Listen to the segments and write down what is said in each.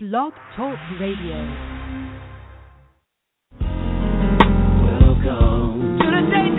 Blog Talk Radio. Welcome to the Day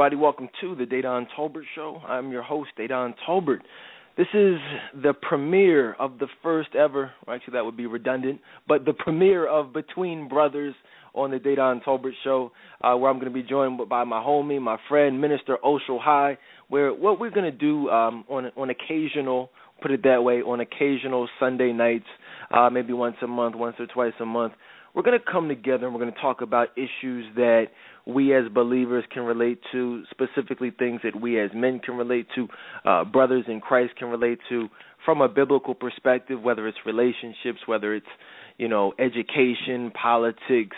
everybody? Welcome to the Dadon Tolbert Show. I'm your host, Dadon Tolbert. This is the premiere of the first ever, actually, that would be redundant, but the premiere of Between Brothers on the Dadon Tolbert Show, uh, where I'm going to be joined by my homie, my friend, Minister Oshel High, where what we're going to do um, on on occasional, put it that way, on occasional Sunday nights, uh, maybe once a month, once or twice a month, we're going to come together and we're going to talk about issues that we as believers can relate to, specifically things that we as men can relate to, uh, brothers in Christ can relate to, from a biblical perspective, whether it's relationships, whether it's, you know, education, politics,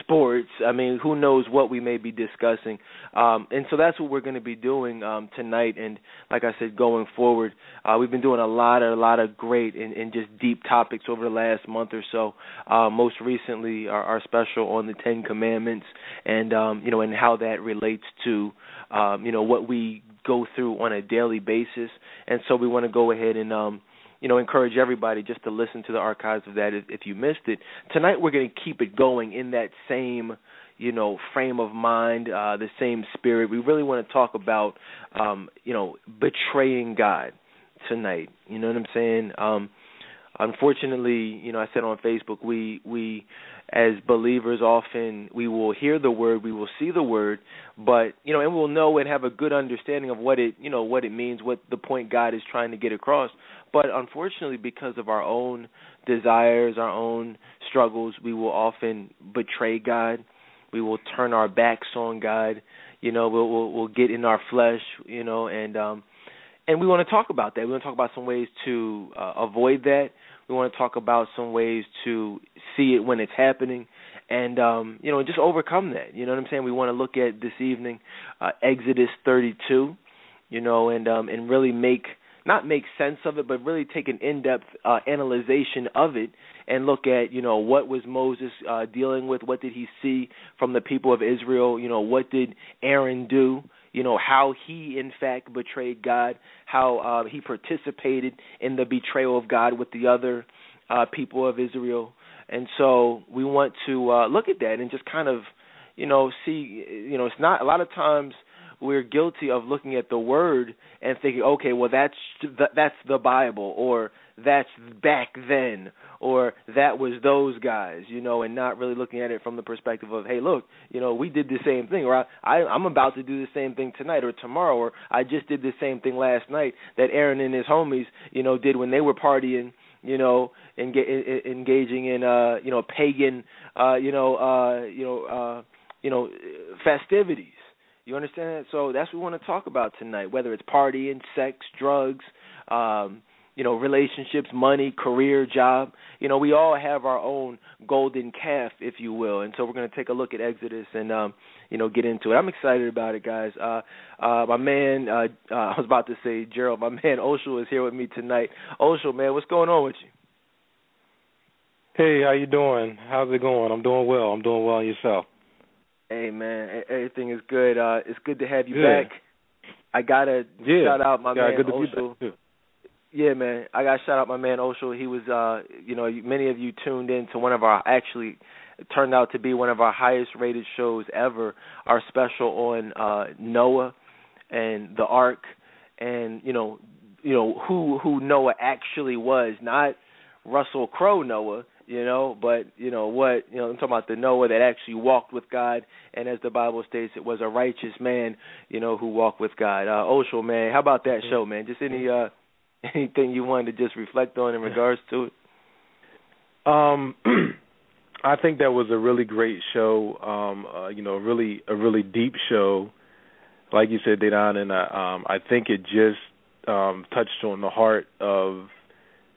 sports. I mean, who knows what we may be discussing. Um, and so that's what we're going to be doing um, tonight. And like I said, going forward, uh, we've been doing a lot, a lot of great and, and just deep topics over the last month or so. Uh, most recently, our, our special on the Ten Commandments, and um, you know, and how that relates to um, you know what we go through on a daily basis. And so we want to go ahead and um, you know, encourage everybody just to listen to the archives of that if, if you missed it. Tonight we're going to keep it going in that same, you know, frame of mind, uh, the same spirit. We really want to talk about, um, you know, betraying God tonight. You know what I'm saying? Um, unfortunately, you know, I said on Facebook, we we as believers often we will hear the word, we will see the word, but you know, and we'll know and have a good understanding of what it, you know, what it means, what the point God is trying to get across. But unfortunately, because of our own desires, our own struggles, we will often betray God. We will turn our backs on God. You know, we'll we'll, we'll get in our flesh. You know, and um, and we want to talk about that. We want to talk about some ways to uh, avoid that. We want to talk about some ways to see it when it's happening, and um, you know, just overcome that. You know what I'm saying? We want to look at this evening uh, Exodus 32. You know, and um, and really make not make sense of it, but really take an in-depth uh, analyzation of it and look at you know what was Moses uh, dealing with, what did he see from the people of Israel, you know what did Aaron do, you know how he in fact betrayed God, how uh, he participated in the betrayal of God with the other uh, people of Israel, and so we want to uh, look at that and just kind of you know see you know it's not a lot of times we're guilty of looking at the word and thinking, okay, well that's the, that's the Bible, or that's back then, or that was those guys, you know, and not really looking at it from the perspective of, hey, look, you know, we did the same thing, or I, I I'm about to do the same thing tonight or tomorrow, or I just did the same thing last night that Aaron and his homies, you know, did when they were partying you know, enga- engaging in uh, you know, pagan uh, you know, uh, you know, uh, you know, festivities. You understand that? So that's what we want to talk about tonight, whether it's partying, sex, drugs, um, you know, relationships, money, career, job. You know, we all have our own golden calf, if you will. And so we're going to take a look at Exodus and um, you know, get into it. I'm excited about it, guys. Uh uh my man uh, uh I was about to say Gerald, my man Oshel is here with me tonight. Oshel, man, what's going on with you? Hey, how you doing? How's it going? I'm doing well. I'm doing well yourself. Hey man, everything is good. Uh it's good to have you Good. back. I gotta Yeah. shout out my yeah, man good to be Oshel. back. Yeah, man. I got to shout out my man Oshel. He was, uh, you know, many of you tuned in to one of our actually it turned out to be one of our highest rated shows ever. Our special on uh Noah and the Ark, and you know, you know who who Noah actually was, not Russell Crowe Noah, you know, but you know what you know. I'm talking about the Noah that actually walked with God, and as the Bible states, it was a righteous man, you know, who walked with God. Uh, Oshel, man, how about that show, man? Just any uh anything you wanted to just reflect on in regards to it? Um, I think that was a really great show. Um, uh, you know, really a really deep show, like you said, Dedan, and I, um, I think it just um, touched on the heart of,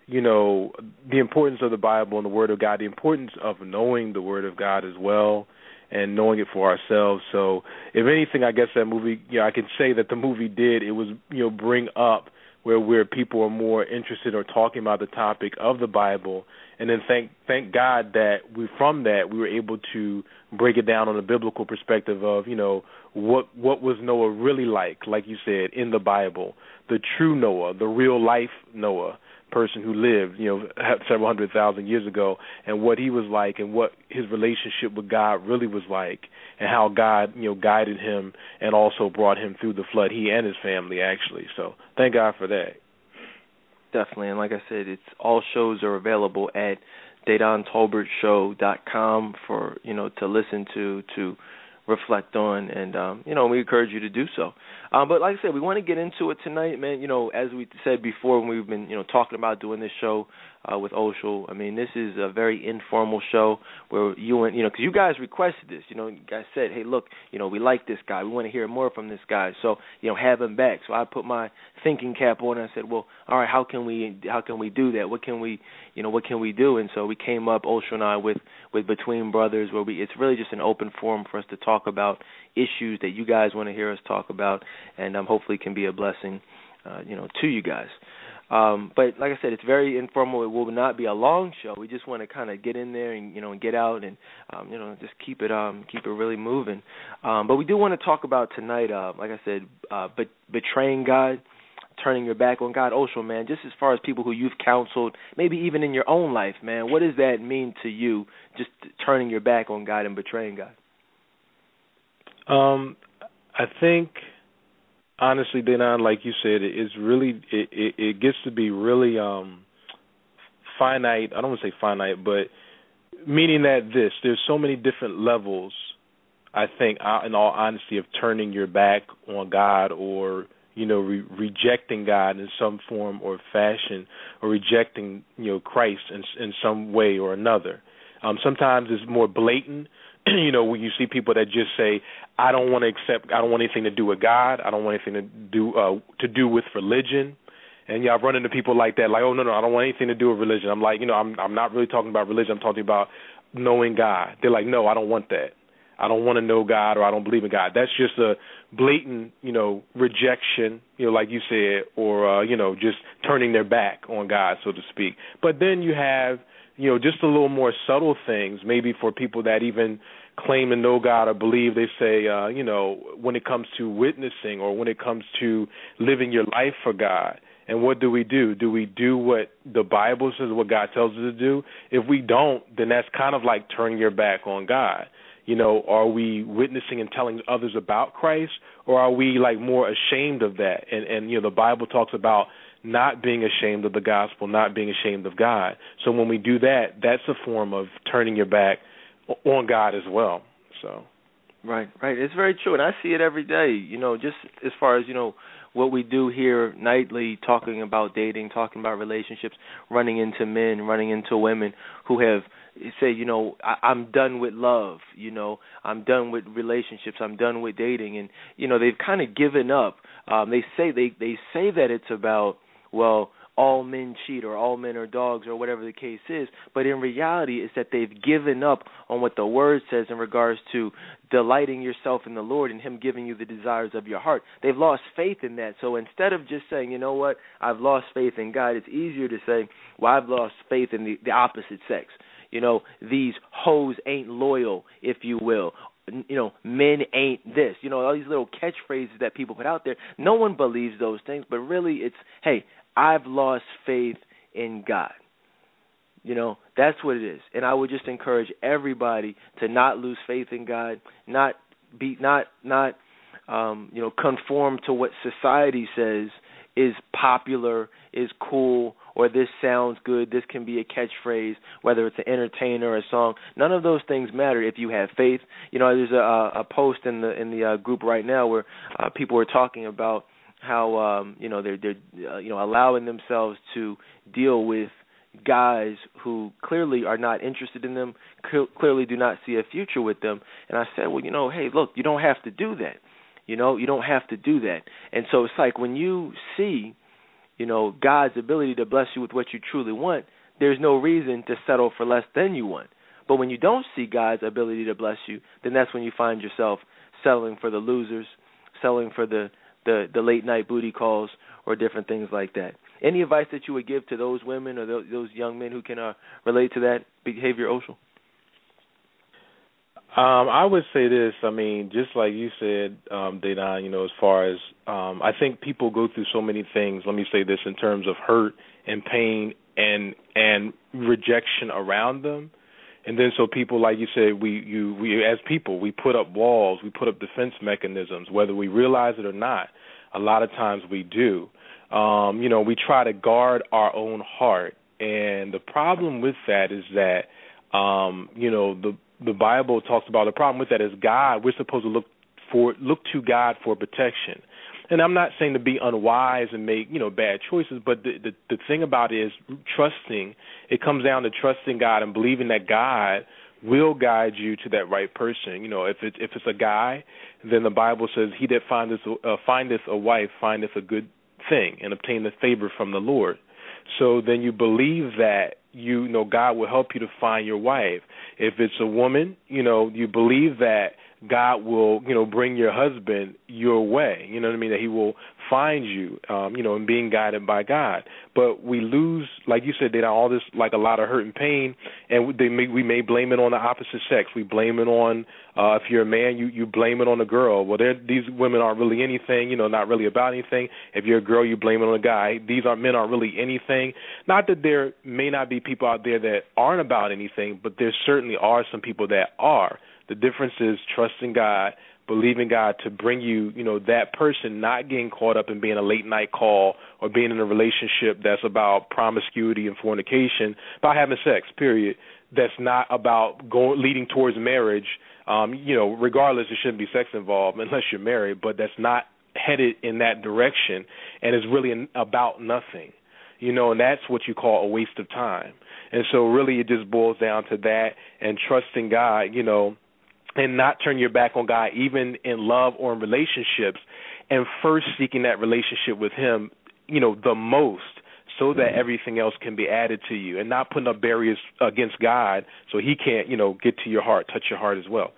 you know, the importance of the Bible and the Word of God, the importance of knowing the Word of God as well, and knowing it for ourselves. So, if anything, I guess that movie, you know, I can say that the movie did it was, you know, bring up where where people are more interested or talking about the topic of the Bible, and then thank thank God that we from that we were able to break it down on a biblical perspective of you know what what was Noah really like, like you said in the Bible, the true Noah, the real life Noah person who lived, you know, several hundred thousand years ago, and what he was like, and what his relationship with God really was like, and how God, you know, guided him and also brought him through the flood, he and his family actually. So thank God for that. Definitely, and like I said, it's all shows are available at DaDonTolbertShow.com for you know to listen to to reflect on, and um, you know we encourage you to do so. Um, but like I said, we want to get into it tonight, man. You know, as we said before, when we've been you know talking about doing this show uh, with Oshel. I mean, this is a very informal show where you and you know because you guys requested this. You know, you guys said, hey, look, you know, we like this guy. We want to hear more from this guy. So you know, have him back. So I put my thinking cap on and I said, well, all right, how can we how can we do that? What can we you know what can we do? And so we came up, Oshel and I, with with Between Brothers, where we it's really just an open forum for us to talk about issues that you guys want to hear us talk about, and um, hopefully can be a blessing, uh, you know, to you guys. Um, but like I said, it's very informal. It will not be a long show. We just want to kind of get in there and you know and get out and um, you know just keep it um, keep it really moving. Um, but we do want to talk about tonight. Uh, like I said, uh, but betraying God, turning your back on God. Also, man, just as far as people who you've counseled, maybe even in your own life, man, what does that mean to you? Just turning your back on God and betraying God. Um, I think honestly, Dedan, like you said, it's really it, it, it gets to be really um finite. I don't want to say finite, but meaning that this there's so many different levels. I think, in all honesty, of turning your back on God or you know re- rejecting God in some form or fashion, or rejecting you know Christ in in some way or another. Um, sometimes it's more blatant. you know, when you see people that just say, "I don't want to accept. I don't want anything to do with God. I don't want anything to do uh, to do with religion." And I've run into people like that, like, "Oh no, no, I don't want anything to do with religion." I'm like, you know, I'm I'm not really talking about religion. I'm talking about knowing God. They're like, "No, I don't want that. I don't want to know God, or I don't believe in God." That's just a blatant, you know, rejection, you know, like you said, or uh, you know, just turning their back on God, so to speak. But then you have you know, just a little more subtle things, maybe for people that even claim to know God or believe they say, uh, you know, when it comes to witnessing or when it comes to living your life for God. And what do we do? Do we do what the Bible says, what God tells us to do? If we don't, then that's kind of like turning your back on God. You know, are we witnessing and telling others about Christ, or are we like more ashamed of that? And and you know, the Bible talks about not being ashamed of the gospel, not being ashamed of God. So when we do that, that's a form of turning your back on God as well. So Right, right. It's very true and I see it every day, you know, just as far as, you know, what we do here nightly talking about dating, talking about relationships, running into men, running into women who have say, you know, I, I'm done with love, you know, I'm done with relationships, I'm done with dating and you know, they've kind of given up. Um they say they they say that it's about well, all men cheat or all men are dogs or whatever the case is. But in reality, it's that they've given up on what the word says in regards to delighting yourself in the Lord and Him giving you the desires of your heart. They've lost faith in that. So instead of just saying, you know what, I've lost faith in God, it's easier to say, well, I've lost faith in the, the opposite sex. You know, these hoes ain't loyal, if you will you know, men ain't this. You know, all these little catchphrases that people put out there. No one believes those things, but really it's, hey, I've lost faith in God. You know, that's what it is. And I would just encourage everybody to not lose faith in God, not be not not um, you know, conform to what society says is popular, is cool, or this sounds good, this can be a catchphrase, whether it's an entertainer or a song. None of those things matter if you have faith. You know, there's a, a post in the in the uh, group right now where uh, people are talking about how um, you know they're they're uh, you know allowing themselves to deal with guys who clearly are not interested in them, cl- clearly do not see a future with them. And I said, well, you know, hey, look, you don't have to do that. You know, you don't have to do that. And so it's like when you see, you know, God's ability to bless you with what you truly want, there's no reason to settle for less than you want. But when you don't see God's ability to bless you, then that's when you find yourself settling for the losers, selling for the the, the late night booty calls or different things like that. Any advice that you would give to those women or those, those young men who can uh, relate to that behavior, Oshel? Um, I would say this. I mean, just like you said, um, Dedan, you know, as far as um, I think people go through so many things. Let me say this in terms of hurt and pain and and rejection around them, and then so people, like you said, we you we as people we put up walls, we put up defense mechanisms, whether we realize it or not. A lot of times we do. Um, you know, we try to guard our own heart, and the problem with that is that um, you know the the Bible talks about the problem with that is God. We're supposed to look for look to God for protection. And I'm not saying to be unwise and make you know bad choices, but the the, the thing about it is trusting. It comes down to trusting God and believing that God will guide you to that right person. You know, if it's if it's a guy, then the Bible says, "He that findeth uh, findeth a wife findeth a good thing and obtaineth favor from the Lord." So then you believe that you know God will help you to find your wife. If it's a woman, you know, you believe that God will, you know, bring your husband your way. You know what I mean? That He will find you, um, you know, and being guided by God. But we lose, like you said, they all this like a lot of hurt and pain, and they may, we may blame it on the opposite sex. We blame it on uh, if you're a man, you you blame it on a girl. Well, these women aren't really anything, you know, not really about anything. If you're a girl, you blame it on a guy. These aren't men aren't really anything. Not that there may not be people out there that aren't about anything, but there certainly are some people that are. The difference is trusting God believing God to bring you, you know, that person not getting caught up in being a late night call or being in a relationship that's about promiscuity and fornication, about having sex, period. That's not about going leading towards marriage. Um, you know, regardless, there shouldn't be sex involved unless you're married, but that's not headed in that direction and it's really about nothing. You know, and that's what you call a waste of time. And so really it just boils down to that and trusting God, you know, and not turn your back on God, even in love or in relationships, and first seeking that relationship with Him, you know, the most, so that mm-hmm. everything else can be added to you, and not putting up barriers against God so He can't, you know, get to your heart, touch your heart as well.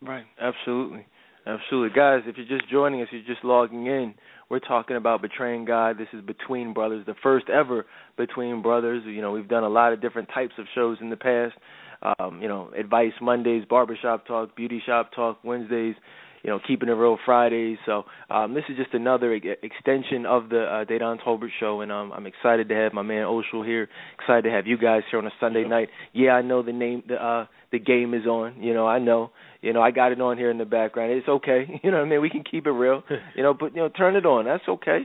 Right, absolutely. Absolutely. Guys, if you're just joining us, you're just logging in, we're talking about betraying God. This is Between Brothers, the first ever Between Brothers. You know, we've done a lot of different types of shows in the past um, you know, advice Mondays, barbershop talk, beauty shop talk Wednesdays, you know, keeping it real Fridays. So um, this is just another extension of the uh, Dedan Tolbert show, and um, I'm excited to have my man Oshel here. Excited to have you guys here on a Sunday night. Yeah, I know the name, the uh, the game is on. You know, I know. You know, I got it on here in the background. It's okay. You know what I mean? We can keep it real. You know, but you know, turn it on. That's okay.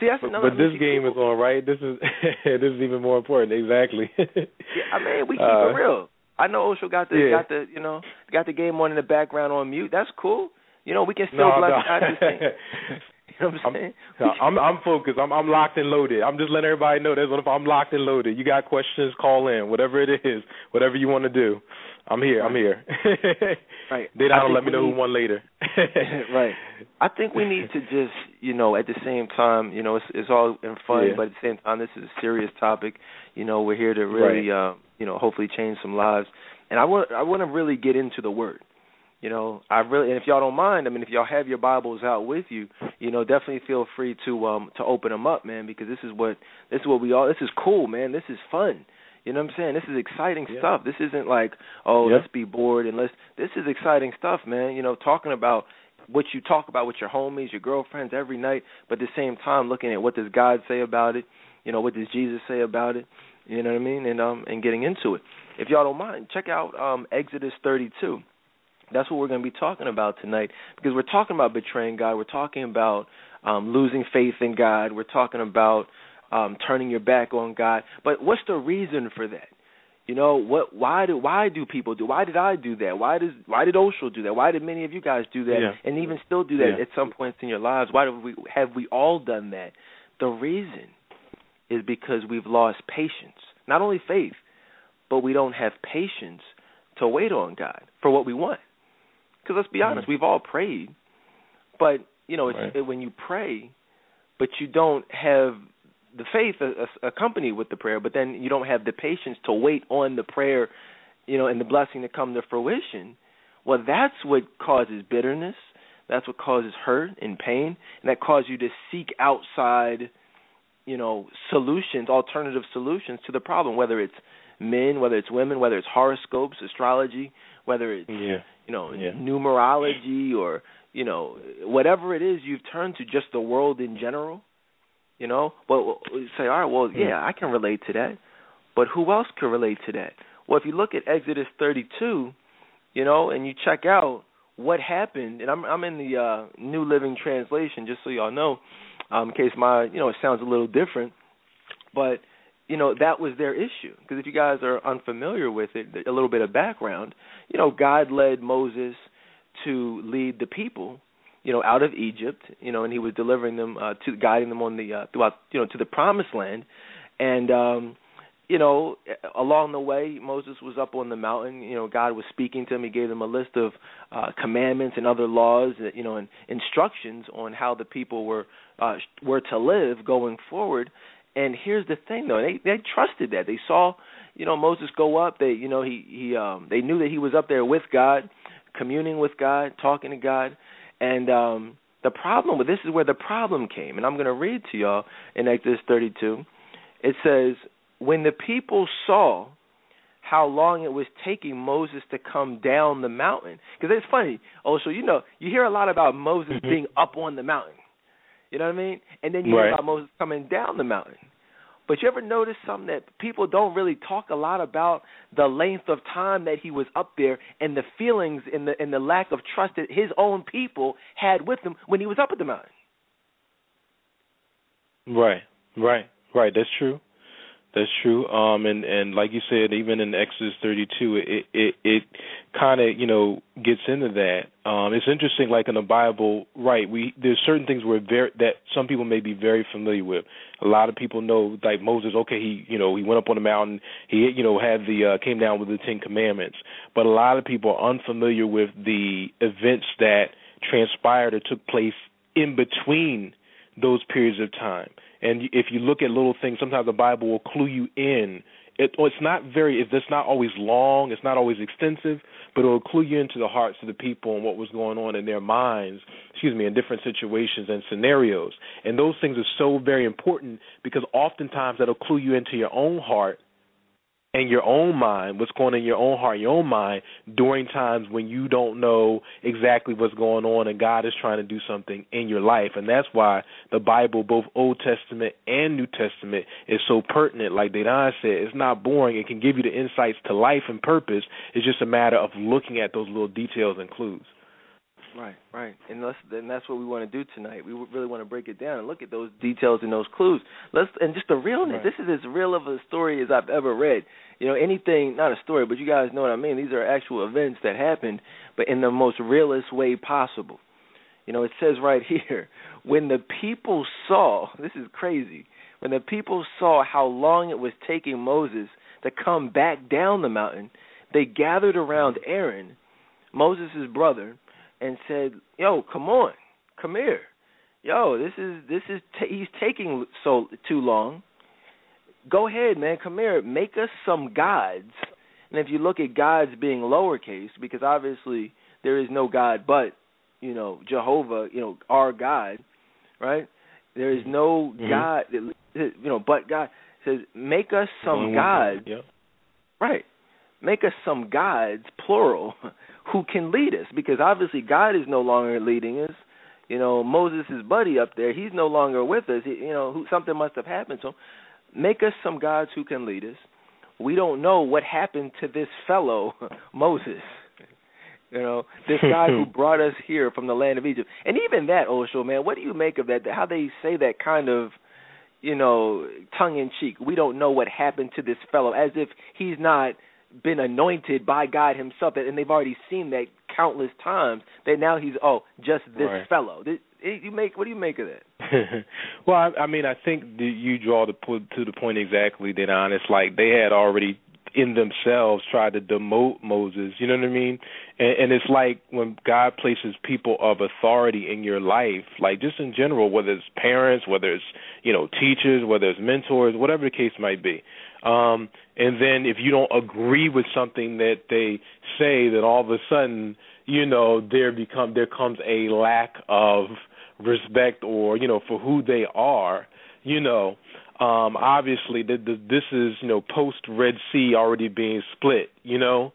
See, that's but, another. But this game is on, right? This is this is even more important. Exactly. yeah, I mean, we keep uh, it real. I know Osho got the yeah. got the you know got the game on in the background on mute. That's cool. You know we can still no, bless no. God. you know what I'm saying? I'm, I'm I'm focused. I'm I'm locked and loaded. I'm just letting everybody know that's what if I'm locked and loaded. You got questions? Call in. Whatever it is, whatever you want to do. I'm here. I'm here. right. They don't let me know who won later. right. I think we need to just, you know, at the same time, you know, it's it's all in fun, yeah. but at the same time, this is a serious topic. You know, we're here to really, right. uh, you know, hopefully change some lives. And I want I want to really get into the word. You know, I really and if y'all don't mind, I mean, if y'all have your Bibles out with you, you know, definitely feel free to um to open them up, man, because this is what this is what we all. This is cool, man. This is fun. You know what I'm saying? This is exciting yeah. stuff. This isn't like, oh, yeah. let's be bored and let's. This is exciting stuff, man. You know, talking about what you talk about with your homies, your girlfriends every night, but at the same time looking at what does God say about it. You know, what does Jesus say about it? You know what I mean? And um and getting into it. If y'all don't mind, check out um Exodus 32. That's what we're going to be talking about tonight because we're talking about betraying God. We're talking about um, losing faith in God. We're talking about um, turning your back on God. But what's the reason for that? You know what? Why do why do people do? Why did I do that? Why does why did Oshel do that? Why did many of you guys do that? Yeah. And even still do that Yeah. at some points in your lives? Why do we have we all done that? The reason is because we've lost patience. Not only faith, but we don't have patience to wait on God for what we want. Because let's be mm-hmm. honest, we've all prayed, but you know, it's, Right. it, when you pray, but you don't have the faith accompanied with the prayer, but then you don't have the patience to wait on the prayer, you know, and the blessing to come to fruition. Well, that's what causes bitterness. That's what causes hurt and pain, and that causes you to seek outside, you know, solutions, alternative solutions to the problem. Whether it's men, whether it's women, whether it's horoscopes, astrology, whether it's Yeah. you know Yeah. numerology or you know whatever it is you've turned to just the world in general you know but you say all right well Hmm. yeah i can relate to that but who else can relate to that well if you look at exodus 32 you know and you check out what happened and i'm i'm in the uh new living translation just so y'all know um in case my you know it sounds a little different but you know that was their issue. Because if you guys are unfamiliar with it a little bit of background you know god led moses to lead the people you know out of egypt you know and he was delivering them uh to guiding them on the uh throughout you know to the promised land. And um you know along the way moses was up on the mountain you know god was speaking to him he gave them a list of uh commandments and other laws that you know and instructions on how the people were uh were to live going forward and here's the thing though, they they trusted that. They saw, you know, Moses go up. They you know, he he um they knew that he was up there with God, communing with God, talking to God. And um the problem with this is where the problem came. And I'm going to read to y'all in Exodus 32. It says, "When the people saw how long it was taking Moses to come down the mountain. Because it's funny. Oh, so you know, you hear a lot about Moses Mhm. being up on the mountain. You know what I mean? And then you hear about Moses coming down the mountain. But you ever notice something that people don't really talk a lot about the length of time that he was up there and the feelings and the and the lack of trust that his own people had with him when he was up at the mountain. Right, right, right. That's true. That's true. Um, and and like you said, even in Exodus 32, it it it kind of you know gets into that. Um, it's interesting. Like in the Bible, right? We there's certain things where very that some people may be very familiar with. A lot of people know, like Moses. Okay, he you know he went up on the mountain. He you know had the uh, came down with the Ten Commandments. But a lot of people are unfamiliar with the events that transpired or took place in between those periods of time. And if you look at little things, sometimes the Bible will clue you in. It, it's not very, it's not always long, it's not always extensive, but it will clue you into the hearts of the people and what was going on in their minds, excuse me, in different situations and scenarios. And those things are so very important because oftentimes that'll clue you into your own heart and your own mind, what's going on in your own heart, your own mind during times when you don't know exactly what's going on and God is trying to do something in your life. And that's why the Bible, both Old Testament and New Testament, is so pertinent. Like Dedan said, it's not boring. It can give you the insights to life and purpose. It's just a matter of looking at those little details and clues. Right, right, and let's and that's what we want to do tonight. We really want to break it down and look at those details and those clues. Let's and just the realness. Right. This is as real of a story as I've ever read. You know, anything not a story, but you guys know what I mean. These are actual events that happened, but in the most realist way possible. You know, it says right here, when the people saw, this is crazy. When the people saw how long it was taking Moses to come back down the mountain, they gathered around Aaron, Moses' brother, and said, "Yo, come on, come here. Yo, this is this is ta he's taking so too long. Go ahead, man, come here. Make us some gods." And if you look at gods being lowercase, because obviously there is no God but you know Jehovah, you know our God, right? There is no Mhm. God, you know, but God says, "Make us some Only one God, gods." Yep. Right. Make us some gods, plural, who can lead us. Because obviously God is no longer leading us. You know, Moses' is buddy up there, he's no longer with us. He, you know, who, something must have happened to him. Make us some gods who can lead us. We don't know what happened to this fellow, Moses. You know, this guy who brought us here from the land of Egypt, and even that, Osho man, what do you make of that? How they say that kind of, you know, tongue in cheek. We don't know what happened to this fellow, as if he's not been anointed by God Himself, and they've already seen that countless times. That now he's oh, just this Right. fellow. This, eh, you make what do you make of that? well, I, I mean, I think that you draw the to the point exactly. That honest, like they had already in themselves tried to demote Moses. You know what I mean? And, and it's like when God places people of authority in your life, like just in general, whether it's parents, whether it's you know teachers, whether it's mentors, whatever the case might be. Um, and then if you don't agree with something that they say, then all of a sudden, you know, there become there comes a lack of respect or you know for who they are. You know, um, obviously the, the, this is you know post Red Sea already being split. You know,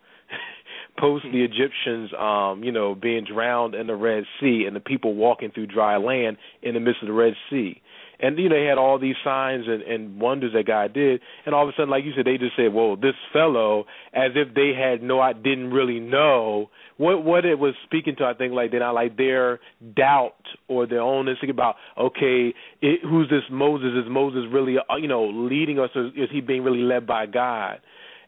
post the Egyptians um, you know being drowned in the Red Sea and the people walking through dry land in the midst of the Red Sea. And you know they had all these signs and, and wonders that God did, and all of a sudden, like you said, they just said, "Well, this fellow," as if they had no, I didn't really know what what it was speaking to. I think like they're not like their doubt or their own instinct about, okay, it, who's this Moses? Is Moses really, uh, you know, leading us, or is he being really led by God?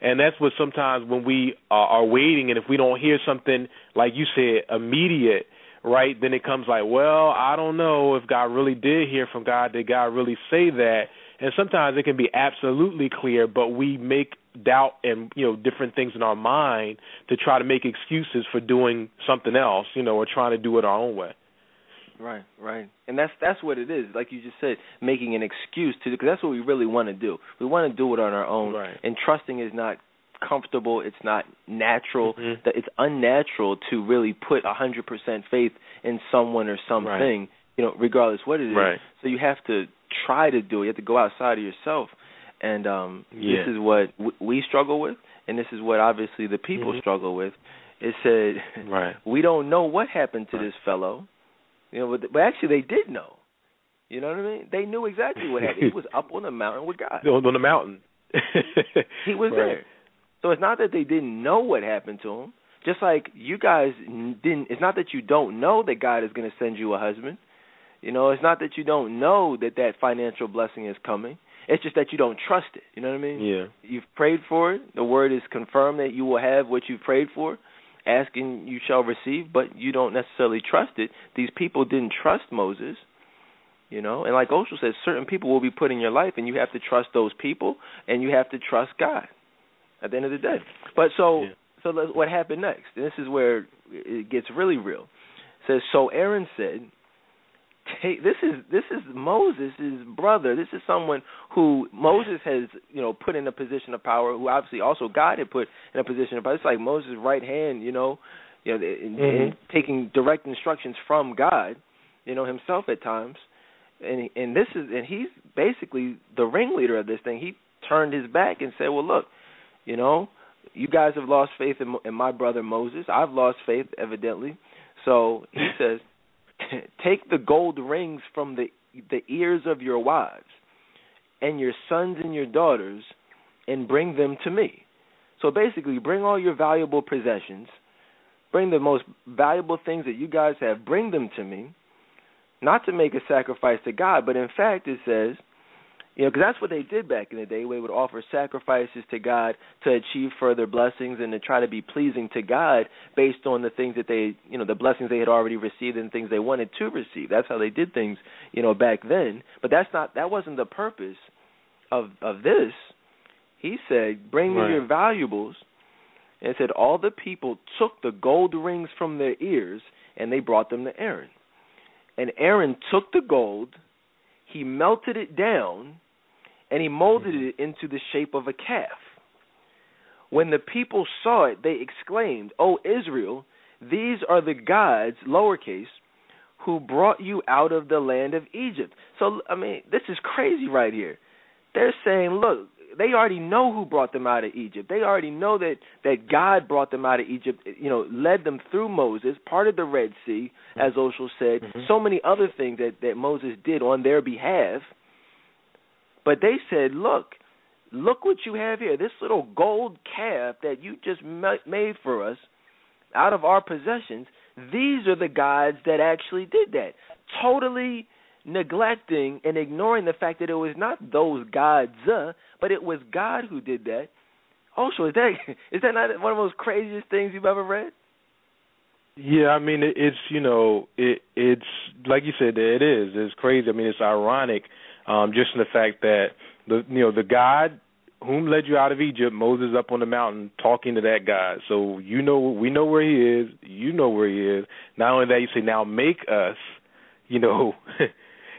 And that's what sometimes when we are, are waiting, and if we don't hear something like you said, immediate, right? Then it comes like, well, I don't know if God really did hear from God. Did God really say that? And sometimes it can be absolutely clear, but we make doubt and you know different things in our mind to try to make excuses for doing something else, you know, or trying to do it our own way. Right, right, and that's that's what it is. Like you just said, making an excuse to because that's what we really want to do. We want to do it on our own, Right. and trusting is not comfortable. It's not natural. Mhm. That it's unnatural to really put a hundred percent faith in someone or something. You know, regardless what it is. Right. So you have to try to do it. You have to go outside of yourself, and um Yeah. this is what w- we struggle with, and this is what obviously the people Mhm. struggle with. It said, Right. we don't know what happened to this fellow. You know, but, but actually they did know. You know what I mean? They knew exactly what happened. He was up on the mountain with God. On on the mountain. He was Right. there. So it's not that they didn't know what happened to him. Just like you guys didn't. It's not that you don't know that God is going to send you a husband. You know, it's not that you don't know that that financial blessing is coming. It's just that you don't trust it. You know what I mean? Yeah. You've prayed for it. The word is confirmed that you will have what you've prayed for. Asking you shall receive, but you don't necessarily trust it. These people didn't trust Moses. You know, and like Osho says, certain people will be put in your life, and you have to trust those people, and you have to trust God. At the end of the day, but so Yeah. so let- what happened next? And this is where it gets really real. It says so. Aaron said, "Take this is this is Moses' brother. This is someone who Moses has you know put in a position of power. Who obviously also God had put in a position of power. It's like Moses' right hand. You know, you know, in, in Mhm. taking direct instructions from God. You know himself at times." and and this is and he's basically the ringleader of this thing. He turned his back and said, "Well, look, you know, you guys have lost faith in, in my brother Moses. I've lost faith, evidently. So he says, take the gold rings from the the ears of your wives and your sons and your daughters, and bring them to me. So basically, bring all your valuable possessions, bring the most valuable things that you guys have, bring them to me." not to make a sacrifice to God, but in fact it says, you know, because that's what they did back in the day. They would offer sacrifices to God to achieve further blessings and to try to be pleasing to God based on the things that they, you know, the blessings they had already received and things they wanted to receive. That's how they did things, you know, back then. But that's not that wasn't the purpose of of this. He said, "Bring me Right. your valuables." And said all the people took the gold rings from their ears and they brought them to Aaron. And Aaron took the gold, he melted it down, and he molded mm-hmm. it into the shape of a calf. When the people saw it, they exclaimed, O Israel, these are the gods, lowercase, who brought you out of the land of Egypt. So, I mean, this is crazy right here. They're saying, look, they already know who brought them out of Egypt. They already know that that God brought them out of Egypt. You know, led them through Moses, parted the Red Sea, as Osho said. Mhm. So many other things that that Moses did on their behalf. But they said, "Look, look what you have here. This little gold calf that you just ma- made for us. out of our possessions, these are the gods that actually did that. Totally neglecting and ignoring the fact that it was not those gods, uh, but it was God who did that. Also, is that is that not one of the most craziest things you've ever read? Yeah, I mean it, it's you know it it's like you said it is it's crazy. I mean it's ironic, um, just in the fact that the you know the God whom led you out of Egypt, Moses up on the mountain talking to that God. So you know we know where he is, you know where he is. Not only that, you say now make us, you know,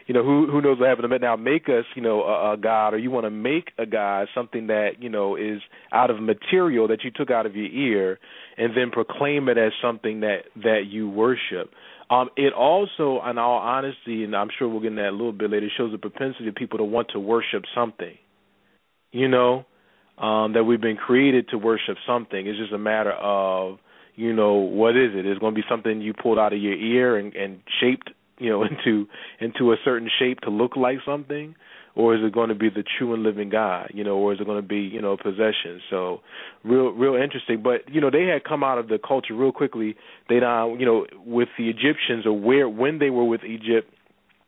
you know who who knows what happened to now make us you know a, a god or you want to make a god something that you know is out of material that you took out of your ear and then proclaim it as something that that you worship. Um it also in all honesty and i'm sure we'll get into that a little bit later shows a propensity of people to want to worship something you know um that we've been created to worship something. It's just a matter of you know what is it? It's going to be something you pulled out of your ear and and shaped you know into into a certain shape to look like something or is it going to be the true and living God, you know, or is it going to be, you know, possession? So, real, real interesting. But you know, they had come out of the culture real quickly. They, uh, you know, with the Egyptians or where when they were with Egypt,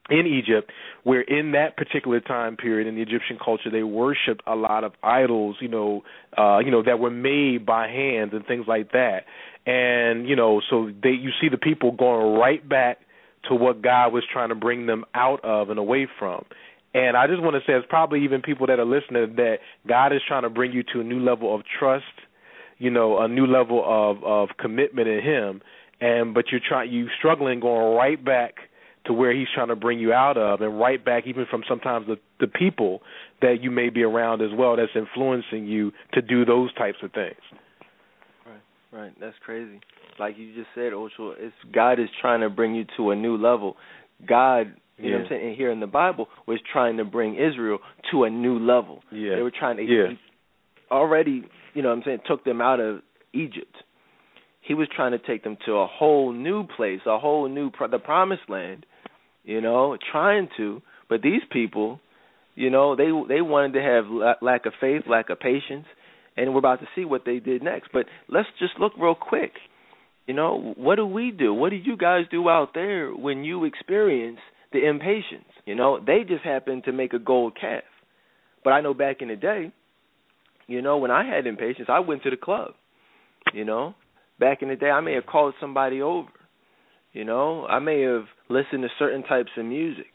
in Egypt, where in that particular time period in the Egyptian culture they worshipped a lot of idols, you know, uh, you know that were made by hands and things like that. And you know, so they you see the people going right back to what God was trying to bring them out of and away from. And I just want to say, it's probably even people that are listening, that God is trying to bring you to a new level of trust, you know, a new level of of commitment in Him. And but you're trying, you struggling going right back to where He's trying to bring you out of, and right back even from sometimes the the people that you may be around as well, that's influencing you to do those types of things. Right, right. That's crazy like you just said, Ocho, it's God is trying to bring you to a new level. God, you yeah. know what I'm saying, and here in the Bible was trying to bring Israel to a new level. Yeah. They were trying to yeah. already, you know what I'm saying, took them out of Egypt. He was trying to take them to a whole new place, a whole new pro- the promised land, you know, trying to, but these people, you know, they they wanted to have lack of faith, lack of patience, and we're about to see what they did next. But let's just look real quick you know, what do we do? What do you guys do out there when you experience the impatience? You know, they just happen to make a gold calf. But I know back in the day, you know, when I had impatience, I went to the club. You know, back in the day, I may have called somebody over. You know, I may have listened to certain types of music.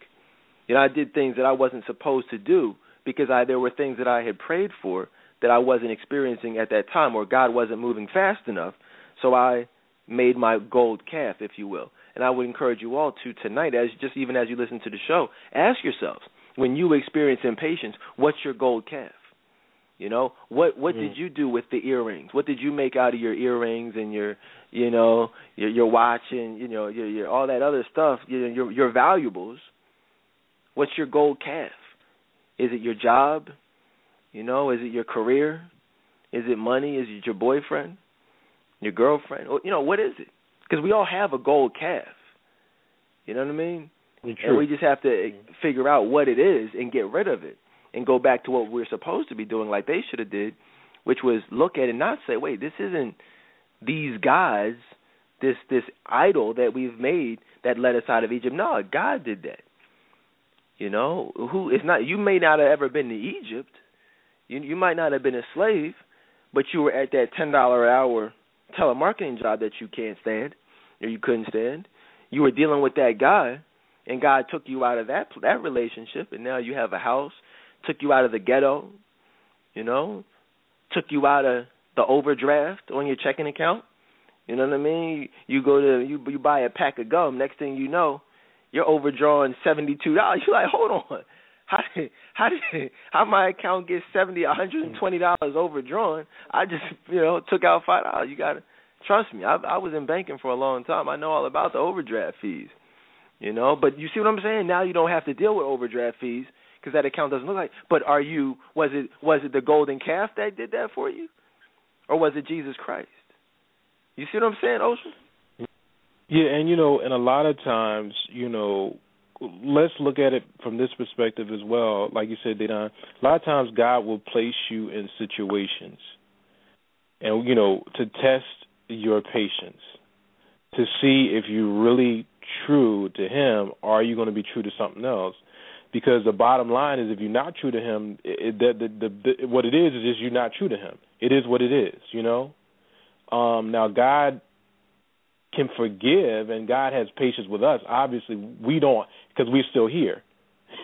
You know, I did things that I wasn't supposed to do because I there were things that I had prayed for that I wasn't experiencing at that time, or God wasn't moving fast enough. So I made my gold calf, if you will. And I would encourage you all to tonight, as just even as you listen to the show, ask yourselves when you experience impatience, what's your gold calf? You know what? What mm. did you do with the earrings? What did you make out of your earrings and your, you know, your your watch and you know your your all that other stuff? Your your, your valuables. What's your gold calf? Is it your job? You know, is it your career? Is it money? Is it your boyfriend? Your girlfriend, or you know, what is it? Because we all have a gold calf. You know what I mean? And we just have to figure out what it is and get rid of it and go back to what we're supposed to be doing like they should have did, which was look at it and not say, wait, this isn't these guys, this this idol that we've made that led us out of Egypt. No, God did that. You know, who it's not you may not have ever been to Egypt. You you might not have been a slave, but you were at that ten dollar hour telemarketing job that you can't stand or you couldn't stand. You were dealing with that guy, and God took you out of that that relationship, and now you have a house. Took you out of the ghetto, you know. Took you out of the overdraft on your checking account. You know what I mean? You, go to you you buy a pack of gum. Next thing you know, you're overdrawing seventy two dollars. You're like, hold on, how did how my account get seventy, a hundred and twenty dollars overdrawn? I just you know took out five dollars. You got to trust me. I I was in banking for a long time. I know all about the overdraft fees. You know, but you see what I'm saying? Now you don't have to deal with overdraft fees because that account doesn't look like. But are you? Was it was it the golden calf that did that for you, or was it Jesus Christ? You see what I'm saying, Ocean? Yeah, and you know, and a lot of times, you know, let's look at it from this perspective as well. Like you said, Dedan, a lot of times God will place you in situations, and you know, to test your patience to see if you're really true to him or are you going to be true to something else. Because the bottom line is if you're not true to him it, the, the, the, the what it is is just you're not true to him. It is what it is you know? Um now god can forgive and god has patience with us obviously we don't because we're still here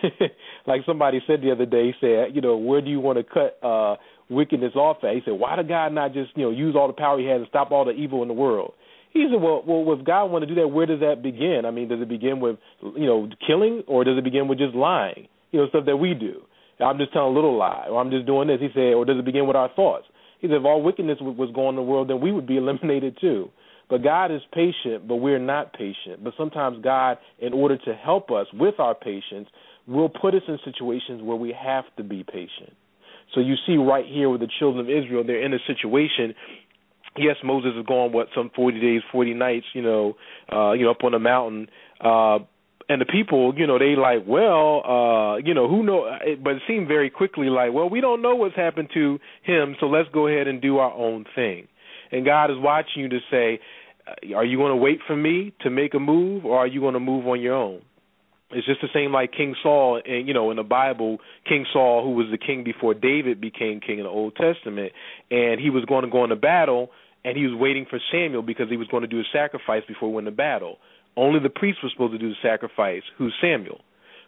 like somebody said the other day he said you know where do you want to cut uh wickedness off at he said why did god not just you know use all the power he has and stop all the evil in the world he said, well, well, if God want to do that, where does that begin? I mean, does it begin with, you know, killing, or does it begin with just lying? You know, stuff that we do. I'm just telling a little lie, or I'm just doing this. He said, or does it begin with our thoughts? He said, if all wickedness was going in the world, then we would be eliminated too. But God is patient, but we're not patient. But sometimes God, in order to help us with our patience, will put us in situations where we have to be patient. So you see right here with the children of Israel, they're in a situation yes, Moses is gone what some forty days, forty nights, you know, uh, you know, up on the mountain. Uh and the people, you know, they like, well, uh, you know, who know but it seemed very quickly like, well, we don't know what's happened to him, so let's go ahead and do our own thing. And God is watching you to say, are you going to wait for me to make a move or are you going to move on your own? It's just the same like King Saul, and you know, in the Bible, King Saul, who was the king before David became king in the Old Testament, and he was going to go into battle, and he was waiting for Samuel because he was going to do a sacrifice before went to battle. Only the priest was supposed to do the sacrifice, who's Samuel.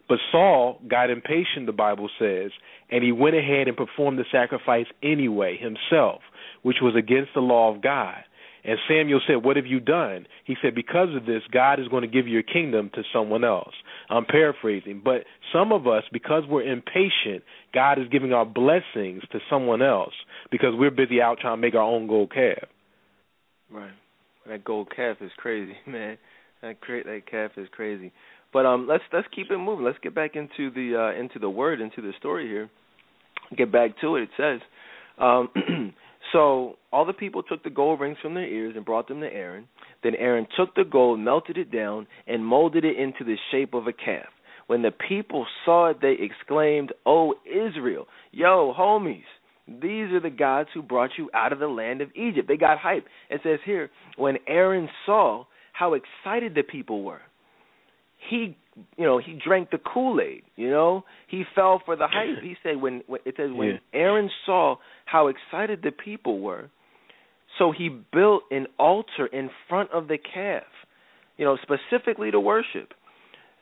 But Saul got impatient, the Bible says, and he went ahead and performed the sacrifice anyway himself, which was against the law of God. And Samuel said, What have you done? He said, Because of this, God is going to give your kingdom to someone else. I'm paraphrasing. But some of us, because we're impatient, God is giving our blessings to someone else because we're busy out trying to make our own gold calf. Right. That gold calf is crazy, man. That that calf is crazy. But um let's let's keep it moving. Let's get back into the uh into the word, into the story here. Get back to it. It says um so all the people took the gold rings from their ears and brought them to Aaron. Then Aaron took the gold, melted it down, and molded it into the shape of a calf. When the people saw it, they exclaimed, "Oh Israel, yo, homies, these are the gods who brought you out of the land of Egypt. They got hype. It says here, when Aaron saw how excited the people were, he you know, he drank the Kool-Aid, you know? He fell for the hype. He said when, when it says when Yeah. Aaron saw how excited the people were, so he built an altar in front of the calf, you know, specifically to worship.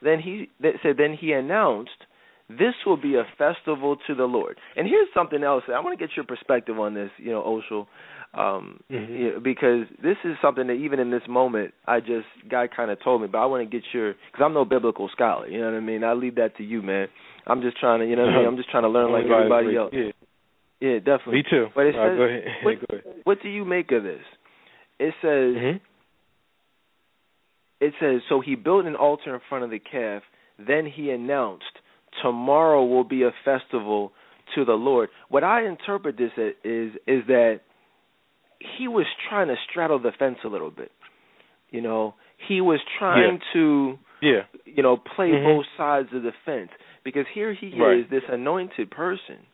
Then he that said then he announced this will be a festival to the Lord. And here's something else. I want to get your perspective on this, you know, Oshel, um, Mhm. you know, because this is something that even in this moment, I just God kind of told me, but I want to get your because I'm no biblical scholar. You know what I mean? I leave that to you, man. I'm just trying to, you know what I mean? I'm just trying to learn like everybody else. Yeah. Yeah, definitely. Me too. But it All right, says- go ahead. what-. What do you make of this? It says Mhm. it says so he built an altar in front of the calf then he announced tomorrow will be a festival to the lord what i interpret this as is is that he was trying to straddle the fence a little bit you know he was trying to Yeah. you know play Mhm. both sides of the fence because here he Right. is this anointed person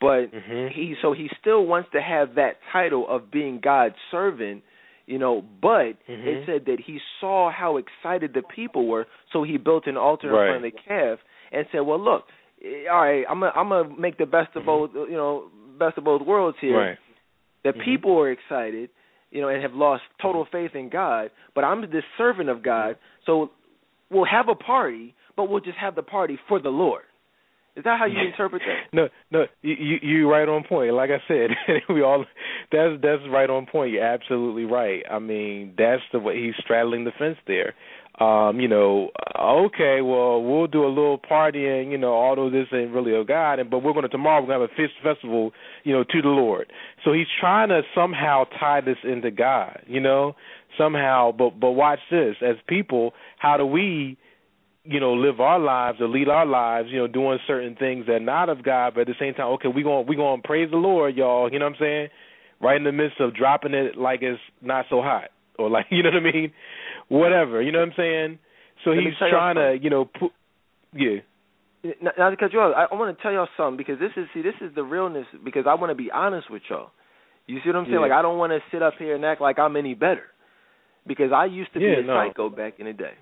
but Mhm. he so he still wants to have that title of being God's servant, you know, but Mhm. it said that he saw how excited the people were, so he built an altar in front of the calf and said, "Well, look, eh, all right, I'm gonna I'm gonna make the best of Mhm. both, you know, best of both worlds here. Right. The Mhm. people are excited, you know, and have lost total faith in God, but I'm this servant of God, so we'll have a party, but we'll just have the party for the Lord." Is that how you interpret that? No, no, you you you right on point. Like I said, we all that's that's right on point. You're absolutely right. I mean, that's the way he's straddling the fence there. Um, you know, okay, well, we'll do a little partying, you know, although this ain't really of God, and but we're going to tomorrow we're going to have a feast festival, you know, to the Lord. So he's trying to somehow tie this into God, you know, somehow. But but watch this. As people, how do we you know, live our lives or lead our lives, you know, doing certain things that are not of God, but at the same time, okay, we going we going to praise the Lord, y'all. You know what I'm saying? Right in the midst of dropping it like it's not so hot, or like you know what I mean? Whatever, you know what I'm saying? So Let he's trying to, you know, put, yeah, to cut you off, I, I want to tell y'all something because this is see this is the realness. Because I want to be honest with y'all. You see what I'm saying? Yeah. Like I don't want to sit up here and act like I'm any better because I used to Yeah, be a no. psycho back in the day.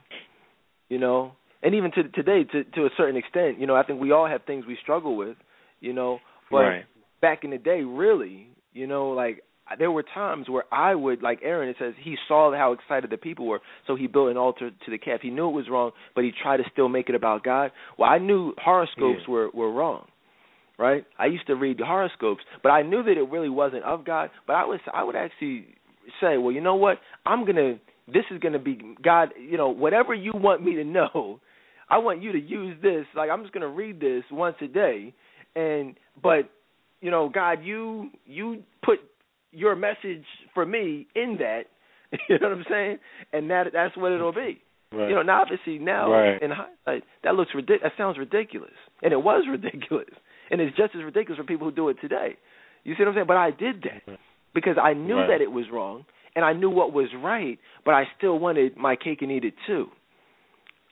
You know, and even to today, to to a certain extent, you know, I think we all have things we struggle with. You know, but right. back in the day, really, you know, like there were times where I would, like Aaron, it says he saw how excited the people were, so he built an altar to the calf. He knew it was wrong, but he tried to still make it about God. Well, I knew horoscopes Yeah. were were wrong, right? I used to read the horoscopes, but I knew that it really wasn't of God. But I was, I would actually say, well, you know what? I'm gonna, this is gonna be God. You know, whatever you want me to know, I want you to use this. Like I'm just gonna read this once a day, and but you know, God, you you put your message for me in that. You know what I'm saying? And that that's what it'll be. Right. You know, now obviously now Right. in hindsight, that looks ridiculous. That sounds ridiculous, and it was ridiculous, and it's just as ridiculous for people who do it today. You see what I'm saying? But I did that because I knew Right. that it was wrong, and I knew what was right, but I still wanted my cake and eat it too.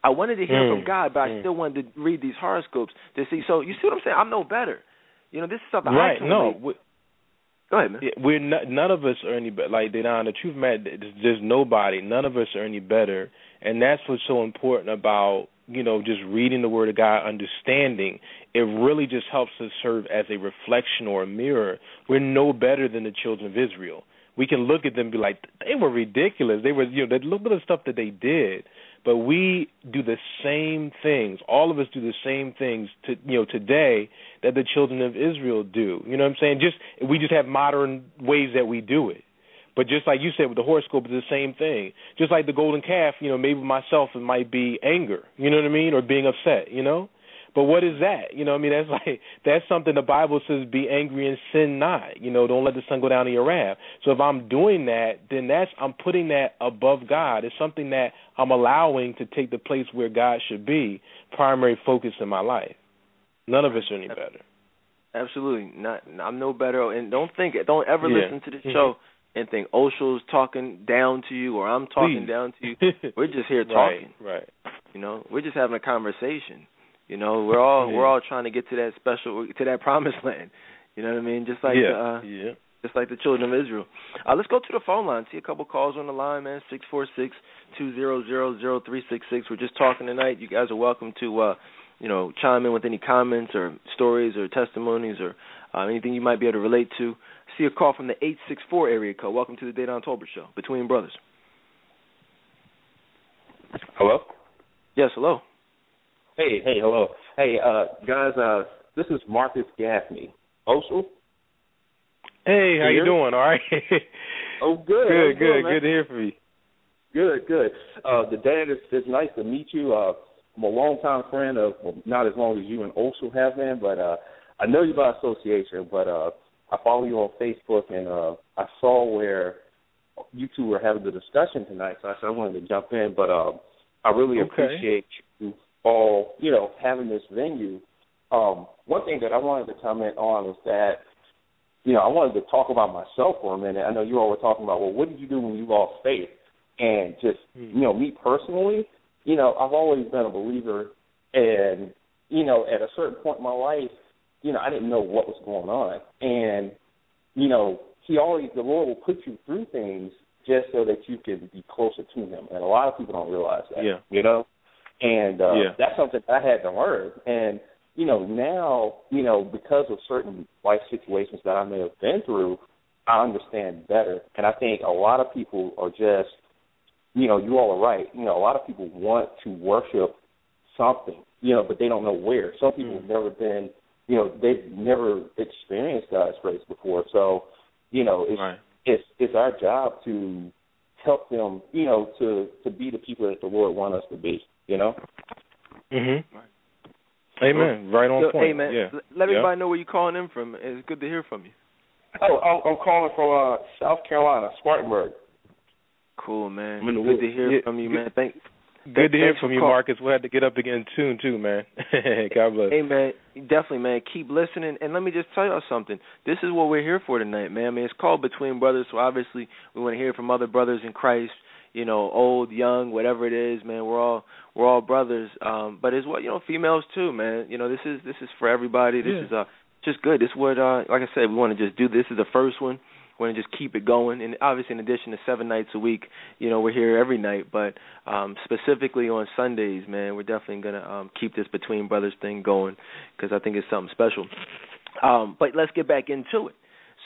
I wanted to hear Mm, from God, but I mm. still wanted to read these horoscopes to see. So you see what I'm saying? I'm no better. You know, this is something I right. can No. relate. Go ahead, man. Yeah, we're not, none of us are any better. Like Dedan, the truth, Matt, there's, there's nobody. None of us are any better, and that's what's so important about you know just reading the Word of God, understanding. It really just helps us serve as a reflection or a mirror. We're no better than the children of Israel. We can look at them and be like, they were ridiculous. They were, you know, look at the stuff that they did, but we do the same things. All of us do the same things to you know today that the children of Israel do. You know what I'm saying? Just we just have modern ways that we do it. But just like you said with the horoscope, it's the same thing. Just like the golden calf, you know, maybe myself it might be anger, you know what I mean, or being upset, you know. But what is that? You know, what I mean, that's like that's something the Bible says: be angry and sin not. You know, don't let the sun go down in your wrath. So if I'm doing that, then that's I'm putting that above God. It's something that I'm allowing to take the place where God should be, primary focus in my life. None of us are any better. Absolutely, not. I'm no better. And don't think. Don't ever Yeah. listen to this Mhm. show and think Osho's talking down to you or I'm talking Please. down to you. We're just here talking. Right, talking. right. You know, we're just having a conversation. You know, we're all Yeah. we're all trying to get to that special to that promised land. You know what I mean? Just like yeah, the, uh, yeah. just like the children of Israel. Uh, let's go to the phone line. See a couple calls on the line, man. Six four six two zero zero zero three six six. We're just talking tonight. You guys are welcome to, uh, you know, chime in with any comments or stories or testimonies or uh, anything you might be able to relate to. See a call from the eight six four area code. Welcome to the Dedan Tolbert Show. Between Brothers. Hello. Yes, hello. Hey, hey, hello. Hey, uh, guys. Uh, this is Marcus Gaffney. Oshel. Hey, how you Here? doing? All right. Oh, good. good, good, good to hear from you. Good, good. Uh, the dad is it's nice to meet you. Uh, I'm a longtime friend of well, not as long as you and Oshel have been, but uh, I know you by association. But uh, I follow you on Facebook, and uh, I saw where you two were having the discussion tonight. So I said I wanted to jump in, but uh, I really Okay. appreciate all, you know, having this venue. Um, one thing that I wanted to comment on is that you know, I wanted to talk about myself for a minute. I know you all were talking about, well, what did you do when you lost faith? And just, Hmm. you know, me personally, you know, I've always been a believer, and you know, at a certain point in my life, you know, I didn't know what was going on, and you know, He always, the Lord will put you through things just so that you can be closer to Him, and a lot of people don't realize that, Yeah. you know, and uh, Yeah. that's something I had to learn, and you know, now, you know, because of certain life situations that I may have been through, I understand better. And I think a lot of people are just, you know, you all are right. You know, a lot of people want to worship something, you know, but they don't know where. Some people have never been, you know, they've never experienced God's grace before. So, you know, it's Right. it's it's our job to help them, you know, to to be the people that the Lord want us to be. You know. Mhm. Amen. Right on So, point. hey, man, Yeah. l- let Yeah. everybody know where you're calling in from. It's good to hear from you. Oh, I'm- I'm calling from uh, South Carolina, Spartanburg. Cool, man. I'm in the Good woods. to hear Yeah, from you, man. Thank. Good to hear from you, call- Marcus. We'll have to get up again soon too, man. God bless. Hey man, definitely man, keep listening and let me just tell y'all something. This is what we're here for tonight, man. I mean, it's called Between Brothers, so obviously we want to hear from other brothers in Christ, you know, old, young, whatever it is, man. We're all we're all brothers. Um but it's what, you know, females too, man. You know, this is this is for everybody. This Yeah. is uh just good. This is what uh like I said, we want to just do this is the first one. we're gonna just keep it going. And obviously, in addition to seven nights a week, you know, we're here every night. But um, specifically on Sundays, man, we're definitely gonna um, keep this between brothers thing going because I think it's something special. Um, but let's get back into it.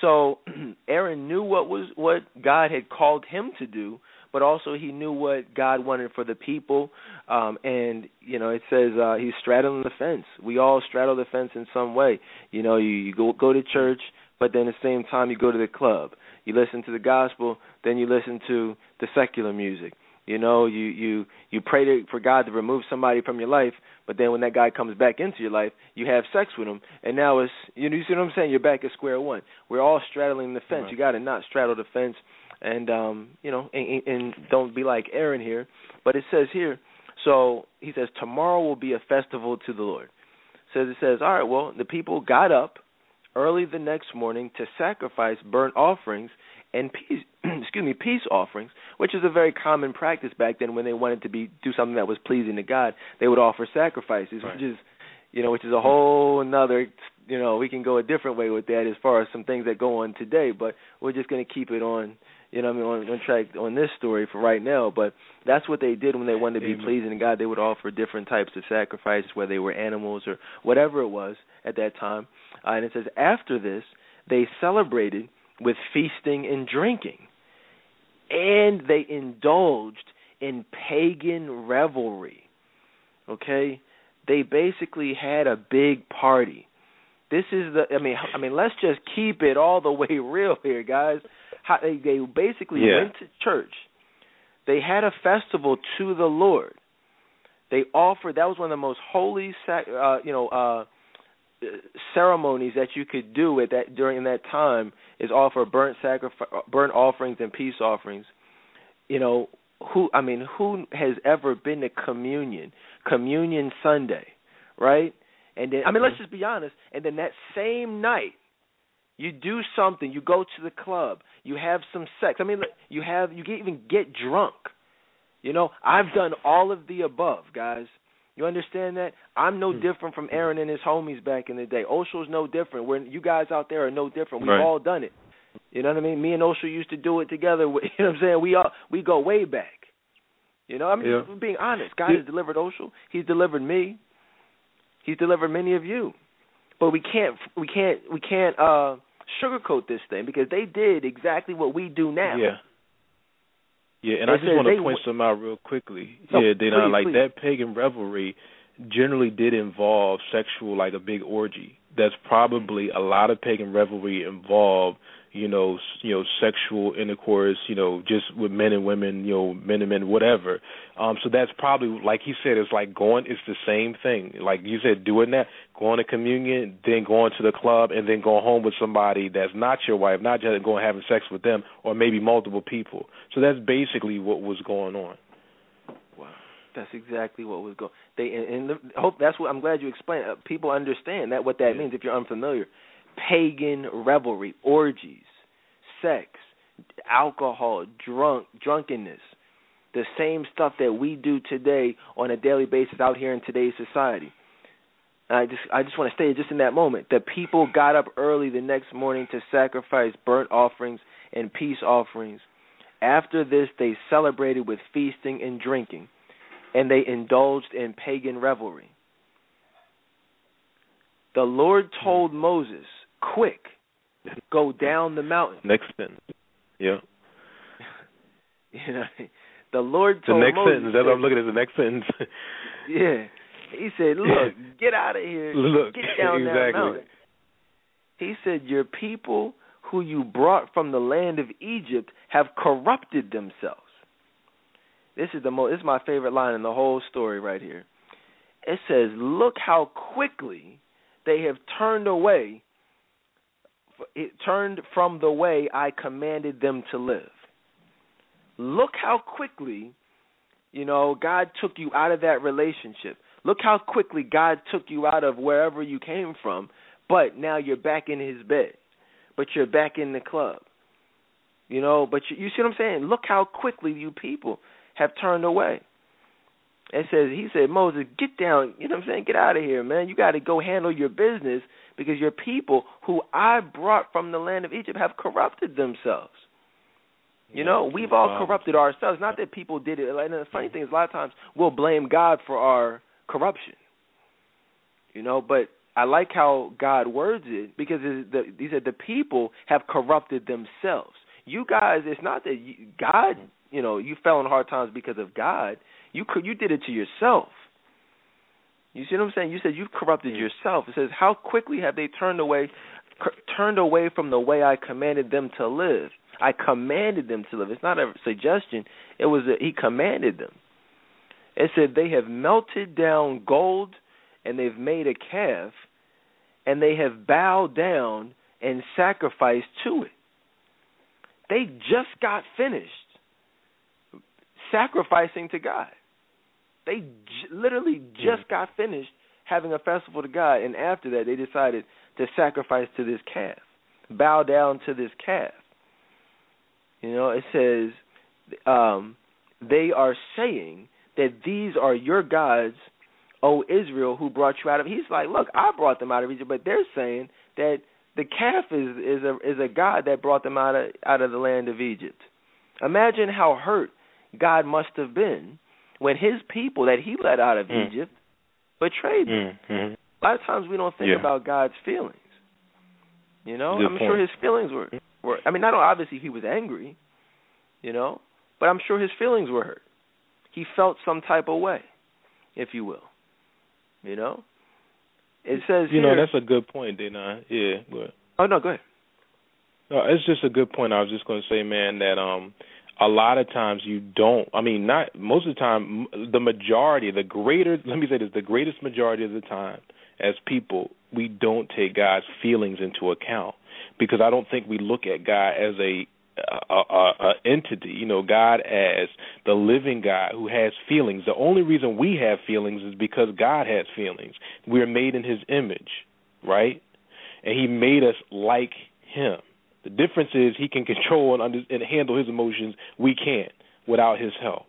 So Aaron knew what was what God had called him to do, but also he knew what God wanted for the people. Um, and you know, it says uh, he's straddling the fence. We all straddle the fence in some way. You know, you, you go go to church, but then at the same time you go to the club. You listen to the gospel, then you listen to the secular music. You know, you you you pray to, for God to remove somebody from your life, but then when that guy comes back into your life, you have sex with him, and now it's you know you see what I'm saying? You're back at square one. We're all straddling the fence. Right. You got to not straddle the fence, and um, you know, and, and don't be like Aaron here. But it says here, so he says tomorrow will be a festival to the Lord. Says it says, all right, well the people got up early the next morning to sacrifice burnt offerings and peace excuse me peace offerings which is a very common practice back then when they wanted to be do something that was pleasing to god they would offer sacrifices Right. which is you know which is a whole another you know we can go a different way with that as far as some things that go on today but we're just going to keep it on you know what I mean on, on track on this story for right now but that's what they did when they wanted to be Amen. pleasing to god they would offer different types of sacrifices whether they were animals or whatever it was at that time uh, and it says after this they celebrated with feasting and drinking and they indulged in pagan revelry. Okay? They basically had a big party. This is the I mean I mean let's just keep it all the way real here guys. How they they basically Yeah. went to church. They had a festival to the Lord. They offered that was one of the most holy sac- uh you know uh ceremonies that you could do at that during that time is offer burnt sacrifice, burnt offerings and peace offerings. You know, who I mean, who has ever been to communion, communion Sunday, right? And then I mean, let's just be honest. And then that same night, you do something. You go to the club. You have some sex. I mean, you have you get, even get drunk. You know, I've done all of the above, guys. You understand that? I'm no hmm. different from Aaron and his homies back in the day. Osho's no different. When you guys out there are no different. We've Right. all done it. You know what I mean? Me and Osho used to do it together. You know what I'm saying? We all we go way back. You know, I mean, Yeah. being honest. God Yeah. has delivered Osho. He's delivered me. He's delivered many of you. But we can't we can't we can't uh sugarcoat this thing because they did exactly what we do now. Yeah. Yeah, and They I just want to point w- some out real quickly. No, yeah, they not please, like please. that pagan revelry generally did involve sexual like a big orgy. That's probably a lot of pagan revelry involved, you know, you know, sexual intercourse, you know, just with men and women, you know, men and men, whatever. Um, so that's probably like he said, it's like going. It's the same thing. Like you said, doing that, going to communion, then going to the club, and then going home with somebody that's not your wife, not just going having sex with them, or maybe multiple people. So that's basically what was going on. Wow, that's exactly what was going. They and, and hope that's what I'm glad you explained. Uh, people understand that what that Yeah. means if you're unfamiliar. Pagan revelry, orgies, sex, alcohol, drunk, drunkenness, the same stuff that we do today on a daily basis out here in today's society. And I just I just want to stay just in that moment. The people got up early the next morning to sacrifice burnt offerings and peace offerings. After this, they celebrated with feasting and drinking, and they indulged in pagan revelry. The Lord told Moses, "Quick, go down the mountain." Next sentence. Yeah. You know, the Lord told The next Moses, sentence. That's what I'm looking at. The next sentence. Yeah, he said, "Look, get out of here. Look, get down that exactly. mountain." He said, "Your people, who you brought from the land of Egypt, have corrupted themselves." This is the most. This is my favorite line in the whole story right here. It says, "Look how quickly they have turned away. It turned from the way I commanded them to live." Look how quickly, you know, God took you out of that relationship. Look how quickly God took you out of wherever you came from, but now you're back in his bed. But you're back in the club. You know, but you, you see what I'm saying? Look how quickly you people have turned away. It says he said, Moses, get down, you know what I'm saying? Get out of here, man. You gotta go handle your business because your people who I brought from the land of Egypt have corrupted themselves. You know, we've all corrupted ourselves. Not that people did it. And the funny thing is, a lot of times we'll blame God for our corruption. You know, but I like how God words it because the, he said the people have corrupted themselves. You guys, it's not that you, God, you know, you fell in hard times because of God. You could, you did it to yourself. You see what I'm saying? You said you've corrupted mm. yourself. It says, how quickly have they turned away, turned away from the way I commanded them to live? I commanded them to live. It's not a suggestion. It was a, he commanded them. It said they have melted down gold and they've made a calf and they have bowed down and sacrificed to it. They just got finished sacrificing to God. They j- literally just got finished having a festival to God, and after that, they decided to sacrifice to this calf, bow down to this calf. You know, it says um, they are saying that these are your gods, O Israel, who brought you out of. He's like, look, I brought them out of Egypt, but they're saying that the calf is is a is a god that brought them out of out of the land of Egypt. Imagine how hurt God must have been when His people that He led out of Mm. Egypt betrayed them. Mm-hmm. A lot of times we don't think Yeah. about God's feelings. You know, Good I'm sure his feelings were were. I mean, not obviously he was angry, you know, but I'm sure his feelings were hurt. He felt some type of way, if you will. You know, it says You know, here. that's a good point, Dedan. Yeah, but oh no, go ahead. No, it's just a good point. I was just going to say, man, that um, a lot of times you don't. I mean, not most of the time. The majority, the greater. Let me say this: the greatest majority of the time, as people, we don't take God's feelings into account because I don't think we look at God as a a, a, a entity. You know, God as the living God who has feelings. The only reason we have feelings is because God has feelings. We are made in His image, right? And He made us like Him. The difference is He can control and, under, and handle His emotions. We can't without His help.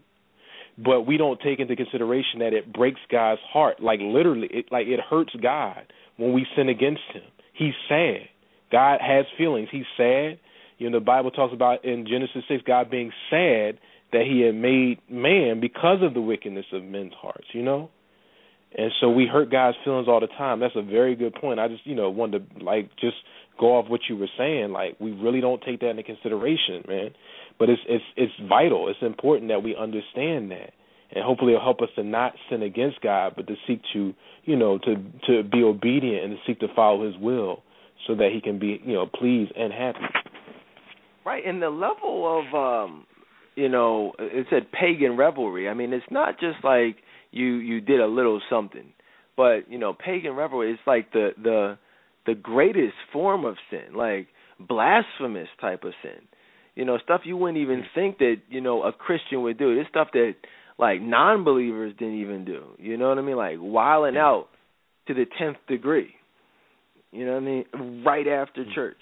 But we don't take into consideration that it breaks God's heart. Like literally, it like it hurts God when we sin against Him. He's sad. God has feelings. He's sad. You know, the Bible talks about in Genesis six, God being sad that He had made man because of the wickedness of men's hearts. You know, and so we hurt God's feelings all the time. That's a very good point. I just, you know, wanted to like just go off what you were saying. Like we really don't take that into consideration, man. But it's it's it's vital. It's important that we understand that, and hopefully it'll help us to not sin against God, but to seek to, you know, to to be obedient and to seek to follow His will, so that He can be, you know, pleased and happy. Right, and the level of um you know, it said pagan revelry. I mean, it's not just like you you did a little something, but you know, pagan revelry is like the the the greatest form of sin, like blasphemous type of sin. You know, stuff you wouldn't even think that, you know, a Christian would do. This stuff that like non believers didn't even do. You know what I mean? Like wilding out to the tenth degree. You know what I mean? Right after mm-hmm. church.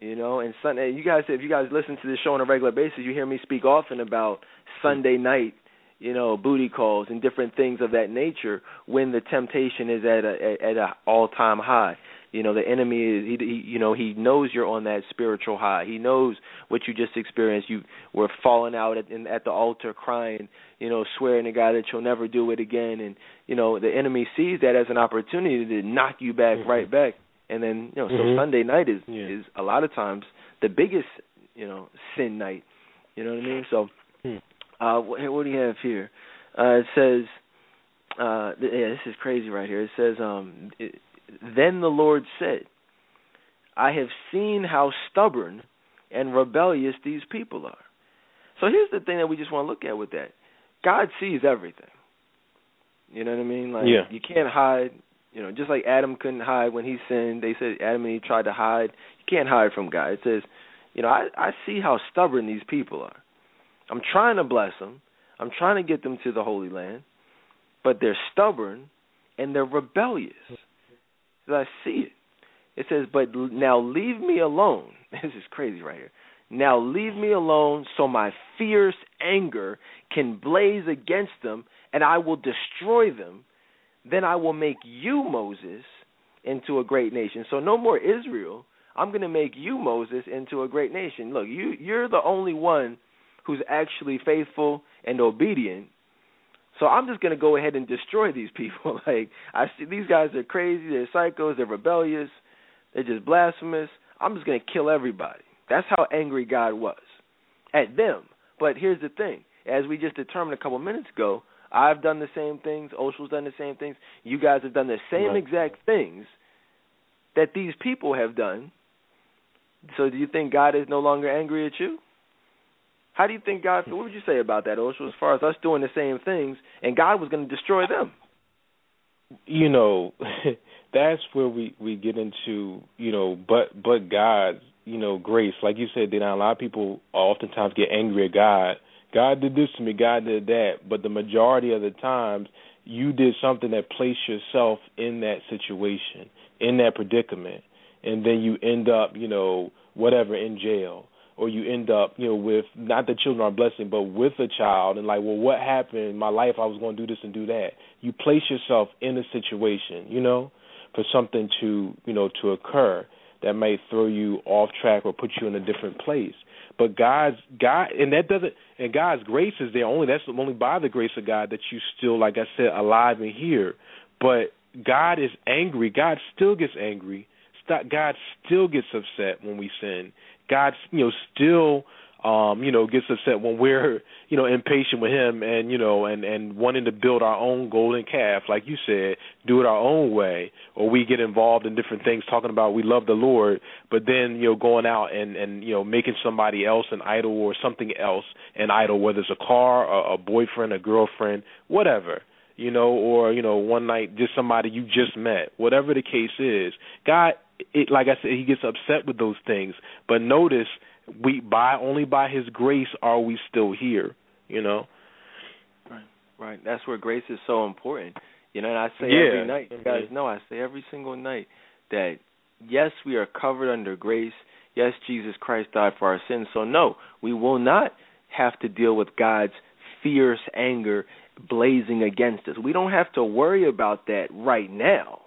You know, and Sunday. You guys, if you guys listen to this show on a regular basis, you hear me speak often about Sunday night, you know, booty calls and different things of that nature when the temptation is at a at a all time high. You know, the enemy is he, he you know he knows you're on that spiritual high. He knows what you just experienced. You were falling out at in, at the altar crying, you know, swearing to God that you'll never do it again and you know, the enemy sees that as an opportunity to knock you back Mhm. right back. And then, you know, so Mhm. Sunday night is Yeah. is a lot of times the biggest, you know, sin night. You know what I mean? So. Uh what, what do you have here? Uh it says uh th- yeah, this is crazy right here. It says um it, then the Lord said, I have seen how stubborn and rebellious these people are. So here's the thing that we just want to look at with that. God sees everything. You know what I mean? Like Yeah. you can't hide. You know, just like Adam couldn't hide when he sinned. They said Adam and Eve tried to hide. You can't hide from God. It says, you know, I I see how stubborn these people are. I'm trying to bless them. I'm trying to get them to the Holy Land, but they're stubborn and they're rebellious. So I see it. It says, "But now leave me alone." This is crazy right here. Now leave me alone so my fierce anger can blaze against them and I will destroy them. Then I will make you, Moses, into a great nation. So no more Israel. I'm going to make you, Moses, into a great nation. Look, you you're the only one who's actually faithful and obedient. So I'm just going to go ahead and destroy these people. like I see these guys are crazy, they're psychos, they're rebellious, they're just blasphemous. I'm just going to kill everybody. That's how angry God was at them. But here's the thing: as we just determined a couple minutes ago, I've done the same things. Oshel's done the same things. You guys have done the same Right. exact things that these people have done. So do you think God is no longer angry at you? How do you think God? What would you say about that, Oshel? As far as us doing the same things, and God was going to destroy them. you know that's where we we get into you know but but god's you know grace like you said then a lot of people oftentimes get angry at god god did this to me god did that but the majority of the times you did something that placed yourself in that situation in that predicament and then you end up you know whatever in jail or you end up, you know, with not that children are a blessing, but with a child and like, well, what happened in my life? I was going to do this and do that. You place yourself in a situation, you know, for something to, you know, to occur that may throw you off track or put you in a different place. But God's God, and that doesn't, and God's grace is there only. That's only by the grace of God that you still, like I said, alive and here. But God is angry. God still gets angry. God still gets upset when we sin. God, you know, still um, you know, gets upset when we're, you know, impatient with him and, you know, and and wanting to build our own golden calf, like you said, do it our own way, or we get involved in different things talking about we love the Lord, but then, you know, going out and and you know, making somebody else an idol or something else an idol, whether it's a car, a, a boyfriend, a girlfriend, whatever you know, or you know, one night just somebody you just met, whatever the case is. God, it, like I said, He gets upset with those things. But notice, we by only by His grace are we still here. You know. Right, right. That's where grace is so important. You know, and I say Yeah. every night, you guys know, I say every single night that yes, we are covered under grace. Yes, Jesus Christ died for our sins. So no, we will not have to deal with God's fierce anger blazing against us. We don't have to worry about that right now.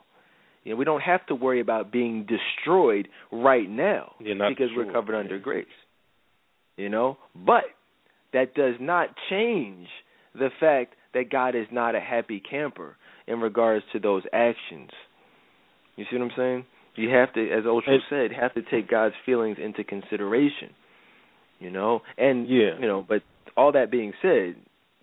You know, we don't have to worry about being destroyed right now because we're covered under yeah. grace. You know, but that does not change the fact that God is not a happy camper in regards to those actions. You see what I'm saying? You have to, as And- said, have to take God's feelings into consideration. You know, and Yeah. you know, but all that being said,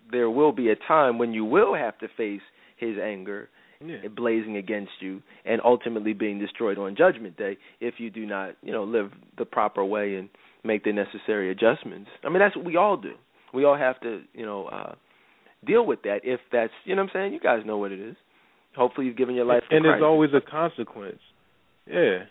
there will be a time when you will have to face His anger Yeah. blazing against you and ultimately being destroyed on judgment day if you do not you know live the proper way and make the necessary adjustments i mean that's what we all do we all have to you know uh deal with that if that's you know what i'm saying you guys know what it is hopefully you've given your life and Christ. there's always a consequence. Yeah.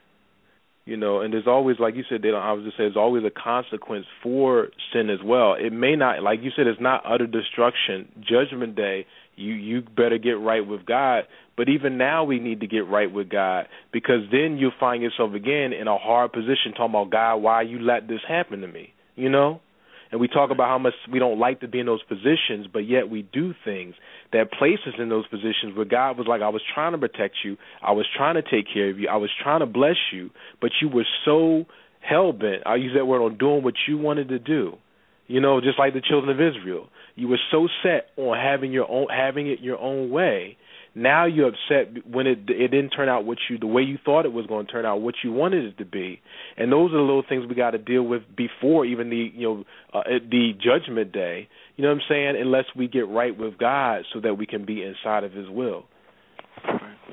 You know, and there's always, like you said, they don't, I was just saying, there's always a consequence for sin as well. It may not, like you said, it's not utter destruction. Judgment day, you you better get right with God. But even now, we need to get right with God because then you'll find yourself again in a hard position, talking about God, why you let this happen to me? You know. And we talk about how much we don't like to be in those positions, but yet we do things that place us in those positions where God was like, I was trying to protect you, I was trying to take care of you, I was trying to bless you, but you were so hell bent, I use that word on doing what you wanted to do. You know, just like the children of Israel. You were so set on having your own having it your own way. Now you're upset when it it didn't turn out what you the way you thought it was going to turn out, what you wanted it to be. And those are the little things we got to deal with before even the you know uh, the judgment day. You know what I'm saying? Unless we get right with God, so that we can be inside of His will.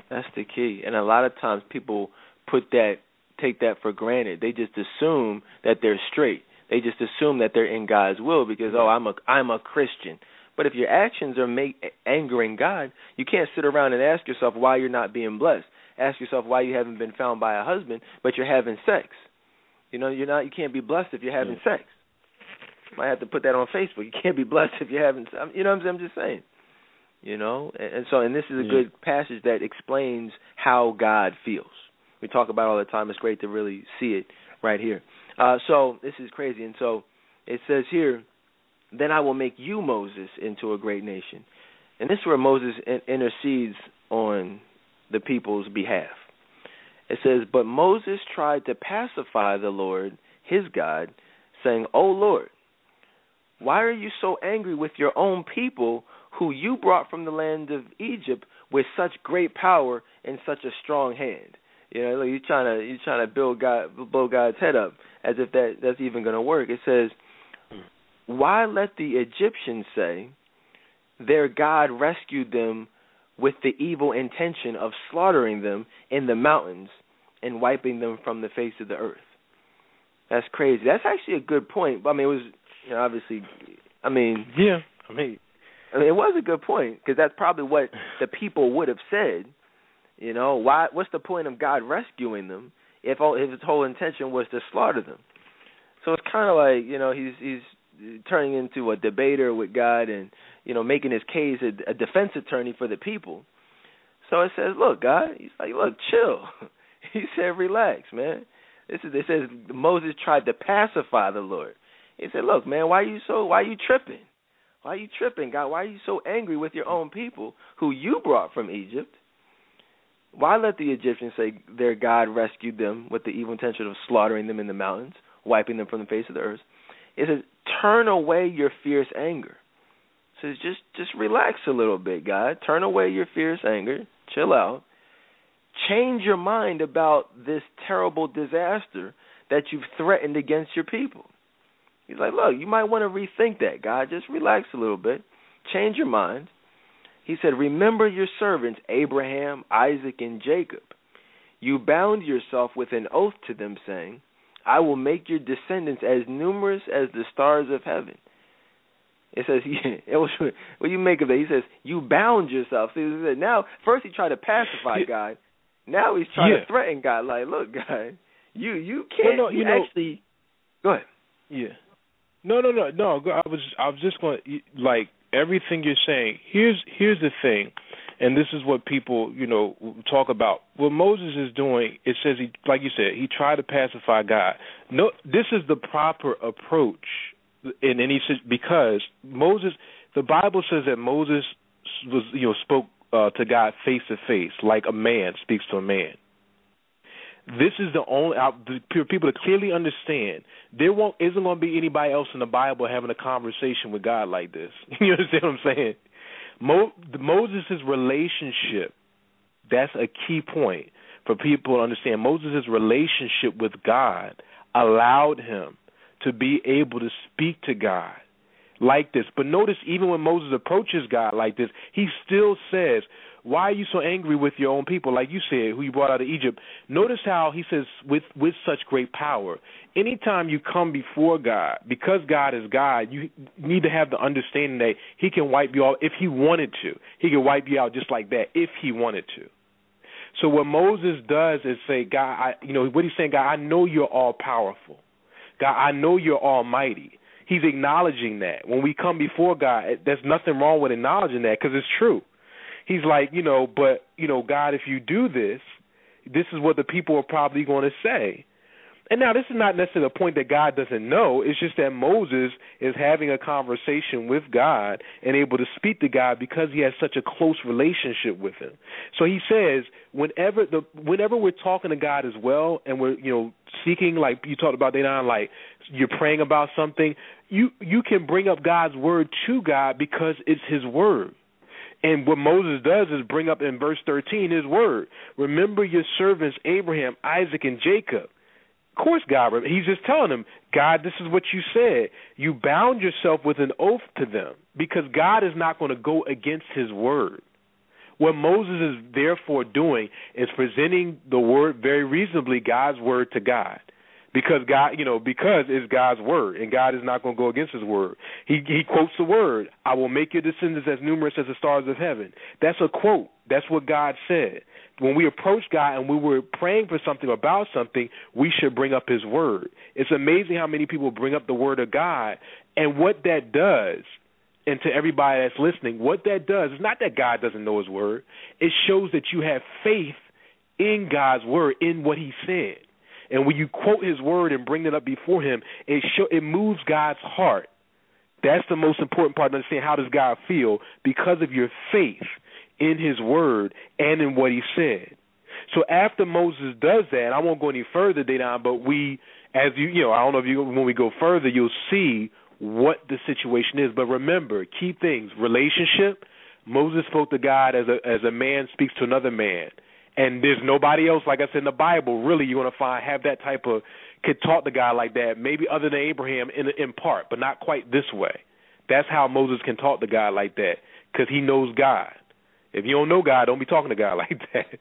That's the key. And a lot of times people put that take that for granted. They just assume that they're straight. They just assume that they're in God's will because oh, I'm a I'm a Christian. But if your actions are make, angering God, you can't sit around and ask yourself why you're not being blessed. Ask yourself why you haven't been found by a husband, but you're having sex. You know, you're not. You can't be blessed if you're having sex. Might have to put that on Facebook. You can't be blessed if you're having. You know what I'm saying? I'm just saying. You know, and, and so and this is a Yeah. good passage that explains how God feels. we talk about all the time. It's great to really see it right here. Uh, so this is crazy, and so it says here, "Then I will make you Moses into a great nation," and this is where Moses intercedes on the people's behalf. It says, "But Moses tried to pacify the Lord, his God, saying, "O Lord, why are you so angry with your own people who you brought from the land of Egypt with such great power and such a strong hand?" You know, you're trying to you're trying to build God blow God's head up as if that that's even going to work. It says, "Why let the Egyptians say their God rescued them with the evil intention of slaughtering them in the mountains and wiping them from the face of the earth?" That's crazy. That's actually a good point. I mean, it was you know, obviously, I mean, Yeah, I mean, I mean, it was a good point because that's probably what the people would have said. You know, why? What's the point of God rescuing them if all, if his whole intention was to slaughter them? So it's kind of like you know he's he's turning into a debater with God and you know making his case a, a defense attorney for the people. So it says, look, God, he's like, look, chill. he said, relax, man. This is it says Moses tried to pacify the Lord. He said, look, man, why you so why you tripping? Why are you tripping, God? Why are you so angry with your own people who you brought from Egypt? Why let the Egyptians say their God rescued them with the evil intention of slaughtering them in the mountains, wiping them from the face of the earth? It says, turn away your fierce anger. Says, just just relax a little bit, God. Turn away your fierce anger. Chill out. Change your mind about this terrible disaster that you've threatened against your people. He's like, look, you might want to rethink that, God. Just relax a little bit. Change your mind. He said, Remember your servants, Abraham, Isaac, and Jacob. You bound yourself with an oath to them, saying, I will make your descendants as numerous as the stars of heaven. It says, was, what do you make of that? He says, You bound yourself. See, he said, now, first he tried to pacify God. Now he's trying Yeah. to threaten God. Like, look, God, you you can't Well, no, you you know- actually. Go ahead. Yeah. No, no, no, no. I was, I was just going to like everything you're saying. Here's, here's the thing, and this is what people, you know, talk about. What Moses is doing, it says he, like you said, he tried to pacify God. No, this is the proper approach, in any because Moses, the Bible says that Moses was, you know, spoke uh, to God face to face, like a man speaks to a man. This is the only uh, the pe- people to clearly understand. There won't isn't going to be anybody else in the Bible having a conversation with God like this. You understand what I'm saying? Mo, Moses' relationship. That's a key point for people to understand. Moses' relationship with God allowed him to be able to speak to God like this. But notice, even when Moses approaches God like this, he still says, "Why are you so angry with your own people?" Like you said, who you brought out of Egypt. Notice how he says, "With with such great power." Anytime you come before God, because God is God, you need to have the understanding that He can wipe you out if He wanted to. He can wipe you out just like that if He wanted to. So what Moses does is say, God, I, you know what he's saying, God, I know you're all powerful. God, I know you're almighty. He's acknowledging that. When we come before God, there's nothing wrong with acknowledging that because it's true. He's like, you know, but, you know, God, if you do this, this is what the people are probably going to say. And now this is not necessarily a point that God doesn't know. It's just that Moses is having a conversation with God and able to speak to God because he has such a close relationship with him. So he says, whenever the whenever we're talking to God as well and we're, you know, seeking like you talked about Dedan, like you're praying about something, you you can bring up God's word to God because it's his word. And what Moses does is bring up in verse 13 his word. Remember your servants Abraham, Isaac, and Jacob. Of course, God, he's just telling them, God, this is what you said. You bound yourself with an oath to them because God is not going to go against his word. What Moses is therefore doing is presenting the word very reasonably, God's word to God. Because God, you know, because it's God's word, and God is not going to go against His word. He he quotes the word, "I will make your descendants as numerous as the stars of heaven." That's a quote. That's what God said when we approach God and we were praying for something about something, we should bring up His Word. It's amazing how many people bring up the Word of God, and what that does, and to everybody that's listening, what that does is not that God doesn't know His Word. It shows that you have faith in God's word, in what He said. And when you quote His word and bring it up before Him, it show, it moves God's heart. That's the most important part to understand. How does God feel because of your faith in His word and in what He said? So after Moses does that, I won't go any further, Dedan, but we, as you, you know, I don't know if you, when we go further, you'll see what the situation is. But remember, key things: relationship. Moses spoke to God as a as a man speaks to another man and there's nobody else like I said in the Bible really you're to find have that type of could talk to God like that maybe other than Abraham in in part but not quite this way. That's how Moses can talk to God like that cuz he knows God. If you don't know God don't be talking to God like that.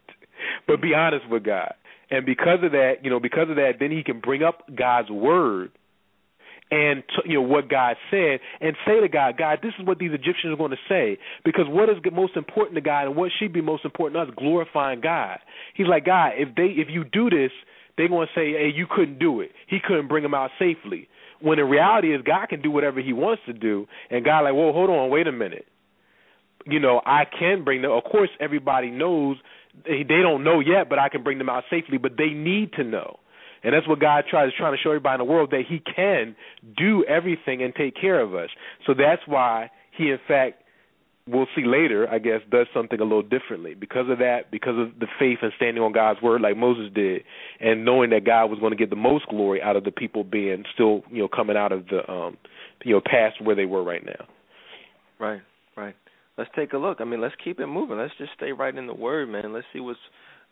But be honest with God. And because of that you know because of that then he can bring up God's word and to, you know what God said, and say to God, God, this is what these Egyptians are going to say. Because what is most important to God, and what should be most important to us, glorifying God. He's like, God, if they if you do this, they're going to say, hey, you couldn't do it. He couldn't bring them out safely. When the reality is God can do whatever He wants to do, and God like, well, hold on, wait a minute. You know, I can bring them. Of course, everybody knows they don't know yet, but I can bring them out safely. But they need to know. And that's what God tries trying to show everybody in the world that He can do everything and take care of us. So that's why He, in fact, we'll see later, I guess, does something a little differently because of that, because of the faith and standing on God's word like Moses did, and knowing that God was going to get the most glory out of the people being still, you know, coming out of the, um, you know, past where they were right now. Right, right. Let's take a look. I mean, let's keep it moving. Let's just stay right in the word, man. Let's see what's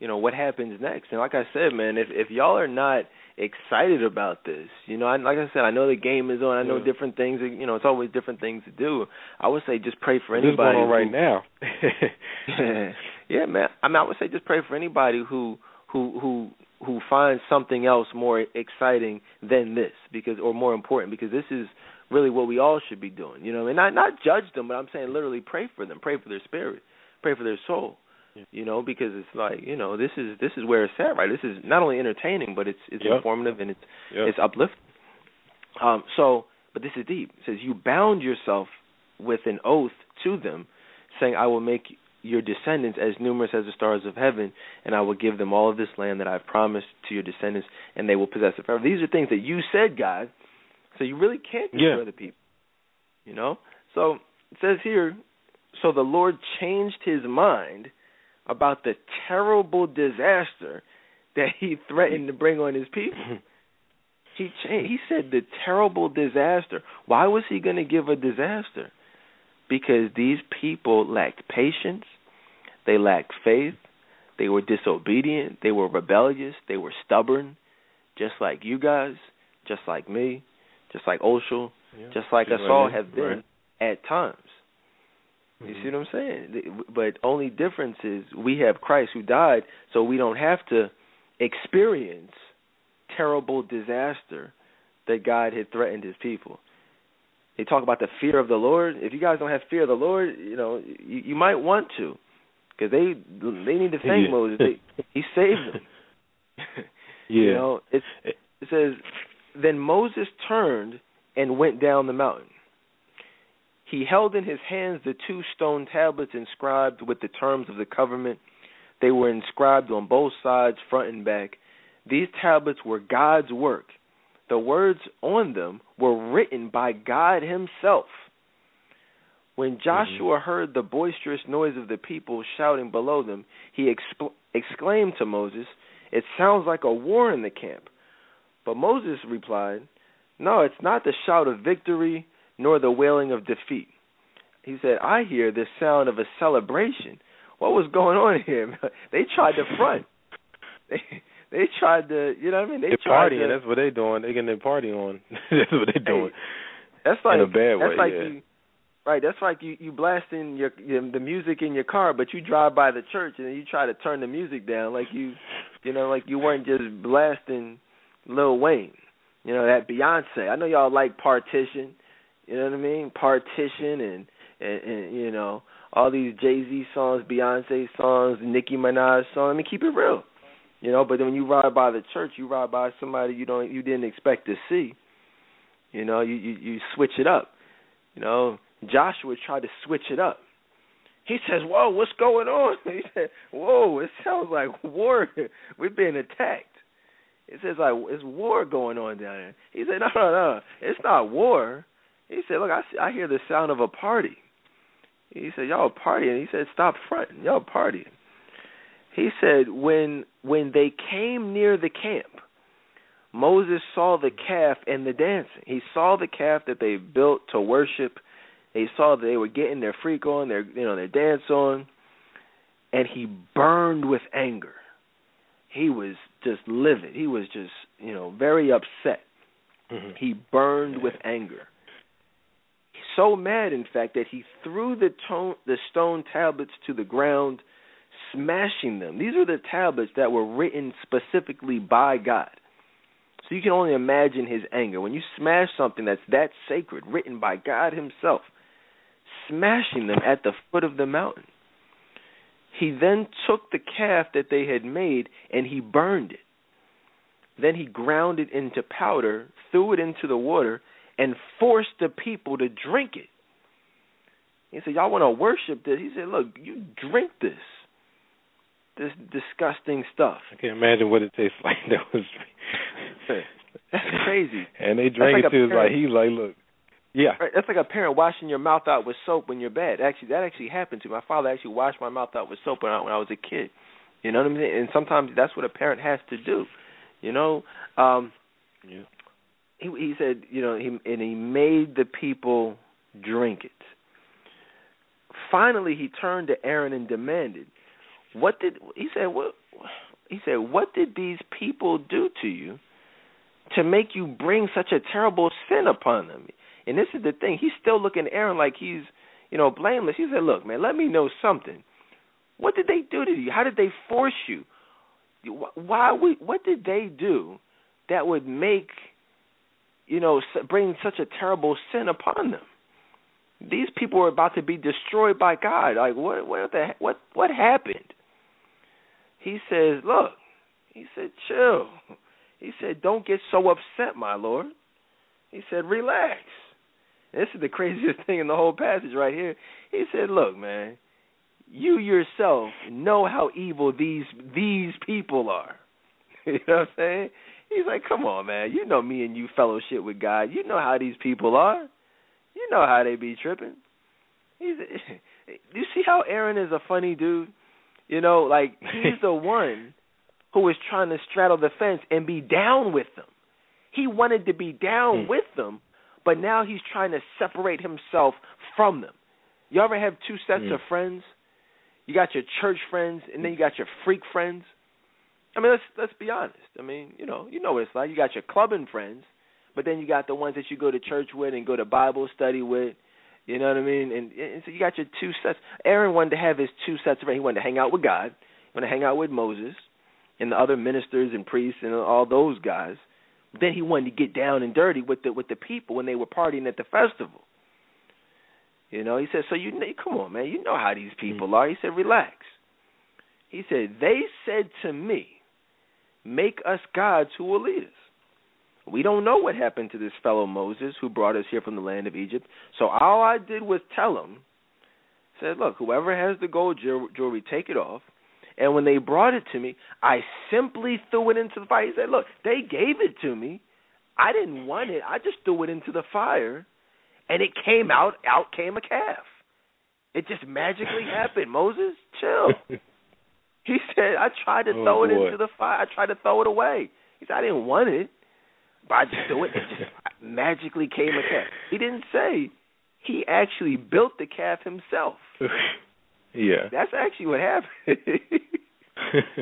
you know what happens next. And like I said, man, if if y'all are not excited about this, you know, I, like I said, I know the game is on. I know yeah. different things. You know, it's always different things to do. I would say just pray for anybody. This going on right who, now. yeah, man. I mean, I would say just pray for anybody who who who who finds something else more exciting than this, because or more important, because this is really what we all should be doing. You know, and not not judge them, but I'm saying literally pray for them, pray for their spirit, pray for their soul you know, because it's like you know this is this is where it's at, right? This is not only entertaining, but it's it's yep. informative and it's yep. it's uplifting. Um, so, but this is deep. It says you bound yourself with an oath to them, saying, "I will make your descendants as numerous as the stars of heaven, and I will give them all of this land that I've promised to your descendants, and they will possess it forever." These are things that you said, God. So you really can't destroy yeah. the people. You know. So it says here, so the Lord changed His mind about the terrible disaster that he threatened to bring on his people. he changed, he said the terrible disaster. Why was he going to give a disaster? Because these people lacked patience, they lacked faith, they were disobedient, they were rebellious, they were stubborn, just like you guys, just like me, just like Oshel, yeah, just like us all have been right. at times. You see what I'm saying? But only difference is we have Christ who died, so we don't have to experience terrible disaster that God had threatened His people. They talk about the fear of the Lord. If you guys don't have fear of the Lord, you know you, you might want to, because they they need to thank yeah. Moses. They, he saved them. yeah. You know, it's, it says, then Moses turned and went down the mountain. He held in his hands the two stone tablets inscribed with the terms of the covenant. They were inscribed on both sides, front and back. These tablets were God's work. The words on them were written by God Himself. When Joshua mm-hmm. heard the boisterous noise of the people shouting below them, he exclaimed to Moses, It sounds like a war in the camp. But Moses replied, No, it's not the shout of victory nor the wailing of defeat. He said, I hear the sound of a celebration. What was going on here? they tried to front. They they tried to, you know what I mean? They they're tried partying. to. That's what they're doing. They're getting their party on. that's what they're doing. That's like in a bad that's way. like yeah. you, right? That's like you you blasting your, your the music in your car, but you drive by the church and you try to turn the music down, like you, you know, like you weren't just blasting Lil Wayne. You know that Beyonce. I know y'all like Partition. You know what I mean? Partition and and, and you know all these Jay Z songs, Beyonce songs, Nicki Minaj songs. I mean, keep it real. You know, but then when you ride by the church, you ride by somebody you don't you didn't expect to see. You know, you you, you switch it up. You know, Joshua tried to switch it up. He says, "Whoa, what's going on?" He said, "Whoa, it sounds like war. We're being attacked." It says like it's war going on down there. He said, "No, no, no, it's not war." He said, "Look, I see, I hear the sound of a party." He said, "Y'all partying." He said, "Stop fronting, y'all partying." He said, "When when they came near the camp, Moses saw the calf and the dancing. He saw the calf that they built to worship. They saw that they were getting their freak on, their you know their dance on, and he burned with anger. He was just livid. He was just you know very upset. Mm-hmm. He burned with anger. So mad, in fact, that he threw the, tone, the stone tablets to the ground, smashing them. These are the tablets that were written specifically by God. So you can only imagine his anger. When you smash something that's that sacred, written by God Himself, smashing them at the foot of the mountain. He then took the calf that they had made and he burned it. Then he ground it into powder, threw it into the water, and forced the people to drink it. He said, Y'all want to worship this? He said, Look, you drink this. This disgusting stuff. I can't imagine what it tastes like. That was That's crazy. and they drank like it too. It's like he's like, look, yeah, Right, That's like a parent washing your mouth out with soap when you're bad. Actually, that actually happened to me. My father actually washed my mouth out with soap when I, when I was a kid. You know what I mean? And sometimes that's what a parent has to do. You know, um, Yeah. He he said, you know, he and he made the people drink it. Finally, he turned to Aaron and demanded, "What did he said? What he said? What did these people do to you to make you bring such a terrible sin upon them?" And this is the thing. He's still looking at Aaron like he's, you know, blameless. He said, "Look, man, let me know something. What did they do to you? How did they force you? Why? We, what did they do that would make, you know, s- bring such a terrible sin upon them? These people were about to be destroyed by God. Like, what? What the? What? What happened?" He says, "Look," he said, "Chill." He said, "Don't get so upset, my lord." He said, "Relax." This is the craziest thing in the whole passage right here. He said, "Look, man, you yourself know how evil these these people are." you know what I'm saying? He's like, "Come on, man. You know me and you fellowship with God. You know how these people are. You know how they be tripping." He's you see how Aaron is a funny dude? You know, like he's the one who was trying to straddle the fence and be down with them. He wanted to be down Hmm. with them, but now he's trying to separate himself from them. You ever have two sets Hmm. of friends? You got your church friends, and then you got your freak friends. I mean, let's let's be honest. I mean, you know, you know what it's like. You got your clubbing friends, but then you got the ones that you go to church with and go to Bible study with. You know what I mean? And, and so you got your two sets. Aaron wanted to have his two sets of friends. He wanted to hang out with God. He wanted to hang out with Moses and the other ministers and priests and all those guys. But then he wanted to get down and dirty with the with the people when they were partying at the festival. You know, he said, "So you come on, man, you know how these people mm-hmm. are." He said, "Relax." He said, "They said to me, make us gods who will lead us." We don't know what happened to this fellow Moses who brought us here from the land of Egypt. So all I did was tell him, said, "Look, whoever has the gold jewelry, take it off." And when they brought it to me, I simply threw it into the fire. He said, "Look, they gave it to me. I didn't want it. I just threw it into the fire, and it came out. Out came a calf. It just magically happened. Moses, chill." He said, "I tried to Oh, throw it boy. into the fire. I tried to throw it away." He said, "I didn't want it, but I just threw it. It just magically came a calf." He didn't say he actually built the calf himself. yeah. That's actually what happened.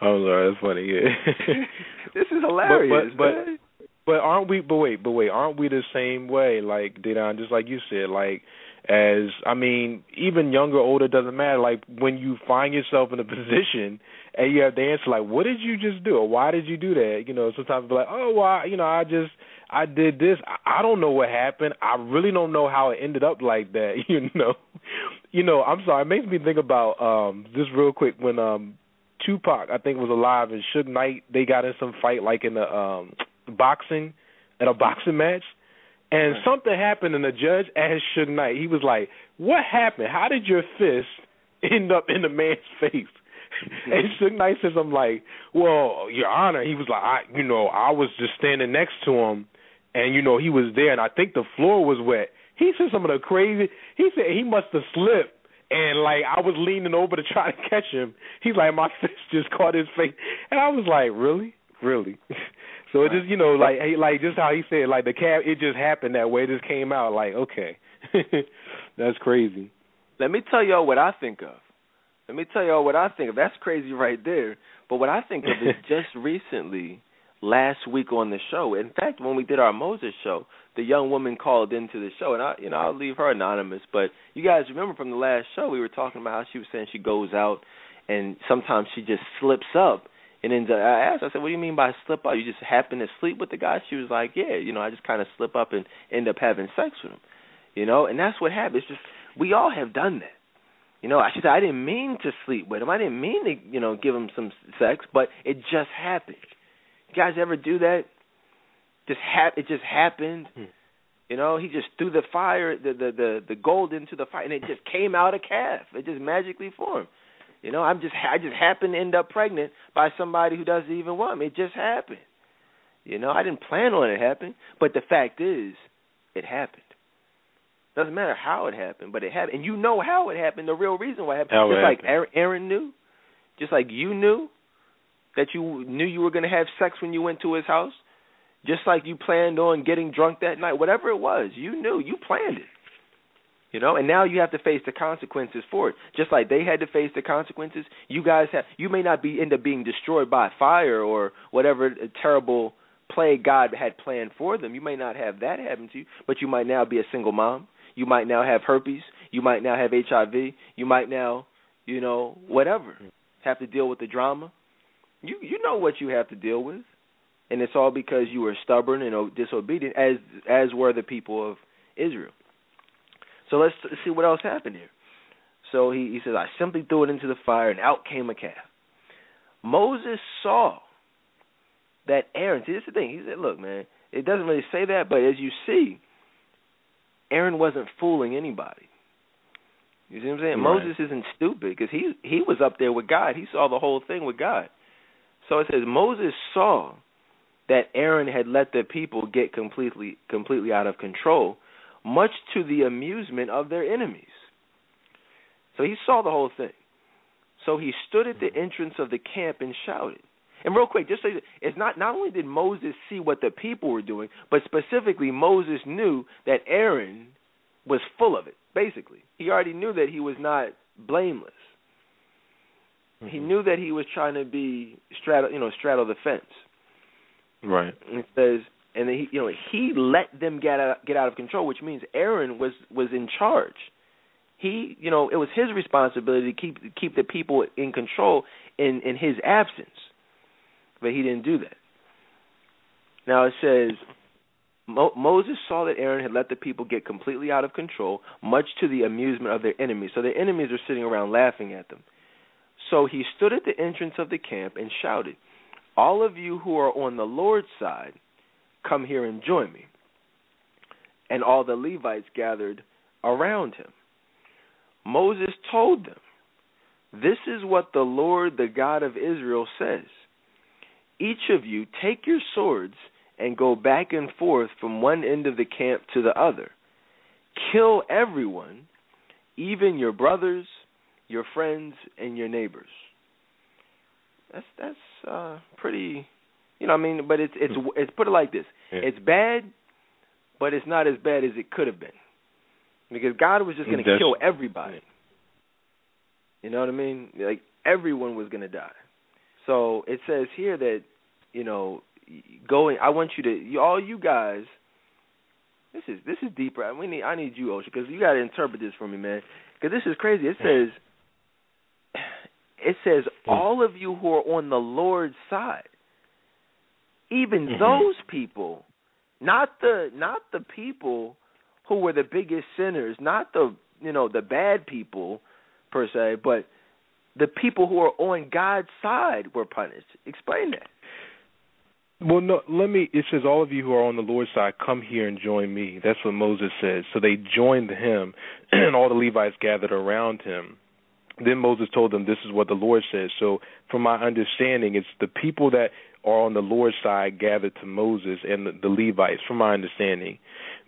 I'm sorry, that's funny. Yeah. this is hilarious. but- but- man. But aren't we? But wait, but wait, aren't we the same way? Like Dedan, just like you said, like as I mean, even younger, older doesn't matter. Like when you find yourself in a position and you have to answer, like, what did you just do, or why did you do that? You know, sometimes be like, oh, well, you know, I just I did this. I, I don't know what happened. I really don't know how it ended up like that. You know, you know. I'm sorry. It makes me think about um just real quick when um Tupac, I think, was alive and Suge Knight. They got in some fight like in the um boxing, in a boxing match, And right. something happened, and the judge asked Suge Knight. He was like, "What happened? How did your fist end up in the man's face?" and Suge Knight says, "I'm like, well, Your Honor." He was like, "I, you know, I was just standing next to him, and you know, he was there, and I think the floor was wet." He said some of the crazy. He said he must have slipped and like I was leaning over to try to catch him. He's like my fist just caught his face, and I was like, really, really. So it just you know like like just how he said like the cab it just happened that way. It just came out like okay, that's crazy. Let me tell y'all what I think of. Let me tell y'all what I think of. That's crazy right there. But what I think of is just recently, last week on the show. In fact, when we did our Moses show, the young woman called into the show, and I, you know, I'll leave her anonymous. But you guys remember from the last show, we were talking about how she was saying she goes out, and sometimes she just slips up. And then I asked, I said, "What do you mean by slip up? You just happen to sleep with the guy?" She was like, "Yeah, you know, I just kind of slip up and end up having sex with him." You know, and that's what happens. It's just we all have done that. You know, I should say I didn't mean to sleep with him. I didn't mean to, you know, give him some sex, but it just happened. You guys ever do that? just ha- it just happened. Hmm. You know, he just threw the fire, the, the the the gold into the fire, and it just came out a calf. It just magically formed. You know, I'm just I just happened to end up pregnant by somebody who doesn't even want me. It just happened. You know, I didn't plan on it happening, but the fact is, it happened. Doesn't matter how it happened, but it happened, and you know how it happened. The real reason why it happened, how just it like happened. Aaron, Aaron knew, just like you knew that you knew you were going to have sex when you went to his house just like you planned on getting drunk that night, whatever it was, you knew, you planned it. You know, and now you have to face the consequences for it. Just like they had to face the consequences, you guys have you may not be end up being destroyed by fire or whatever terrible plague God had planned for them. You may not have that happen to you, but you might now be a single mom. You might now have herpes. You might now have HIV. You might now, you know, whatever. Have to deal with the drama. You you know what you have to deal with and it's all because you were stubborn and disobedient, as as were the people of Israel. So let's see what else happened here. So he, he says, I simply threw it into the fire, and out came a calf. Moses saw that Aaron. See, this is the thing. He said, "Look, man, it doesn't really say that, but as you see, Aaron wasn't fooling anybody. You see what I'm saying? Right. Moses isn't stupid because he he was up there with God. He saw the whole thing with God. So it says Moses saw that Aaron had let the people get completely completely out of control, much to the amusement of their enemies. So he saw the whole thing. So he stood at the entrance of the camp and shouted. And real quick, just so you, it's not not only did Moses see what the people were doing, but specifically Moses knew that Aaron was full of it. Basically, he already knew that he was not blameless. Mm-hmm. He knew that he was trying to be straddle, you know, straddle the fence. Right. And it says, and he, you know, he let them get out, get out of control, which means Aaron was was in charge. He, you know, it was his responsibility to keep keep the people in control in in his absence, but he didn't do that. Now it says. Mo- Moses saw that Aaron had let the people get completely out of control, much to the amusement of their enemies. So their enemies are sitting around laughing at them. So he stood at the entrance of the camp and shouted, all of you who are on the Lord's side, come here and join me. And all the Levites gathered around him. Moses told them, This is what the Lord, the God of Israel, says Each of you take your swords and go back and forth from one end of the camp to the other. Kill everyone, even your brothers, your friends, and your neighbors that's that's uh pretty you know what I mean? But it's it's Hmm. it's put it like this. Yeah. it's bad but it's not as bad as it could have been. Because God was just going to kill everybody. You know what I mean? Like everyone was going to die. So it says here that you know going I want you to you, all you guys this is this is deeper. We need I need you Oshel because you got to interpret this for me man. Because this is crazy. It says it says all of you who are on the Lord's side, even Mhm. those people, not the not the people who were the biggest sinners, not the you know the bad people per se, but the people who are on God's side were punished. Explain that. Well, no. Let me. It says, "All of you who are on the Lord's side, come here and join me." That's what Moses says. So they joined him, and all the Levites gathered around him. Then Moses told them, "This is what the Lord says." So, from my understanding, it's the people that are on the Lord's side gathered to Moses and the, the Levites. From my understanding,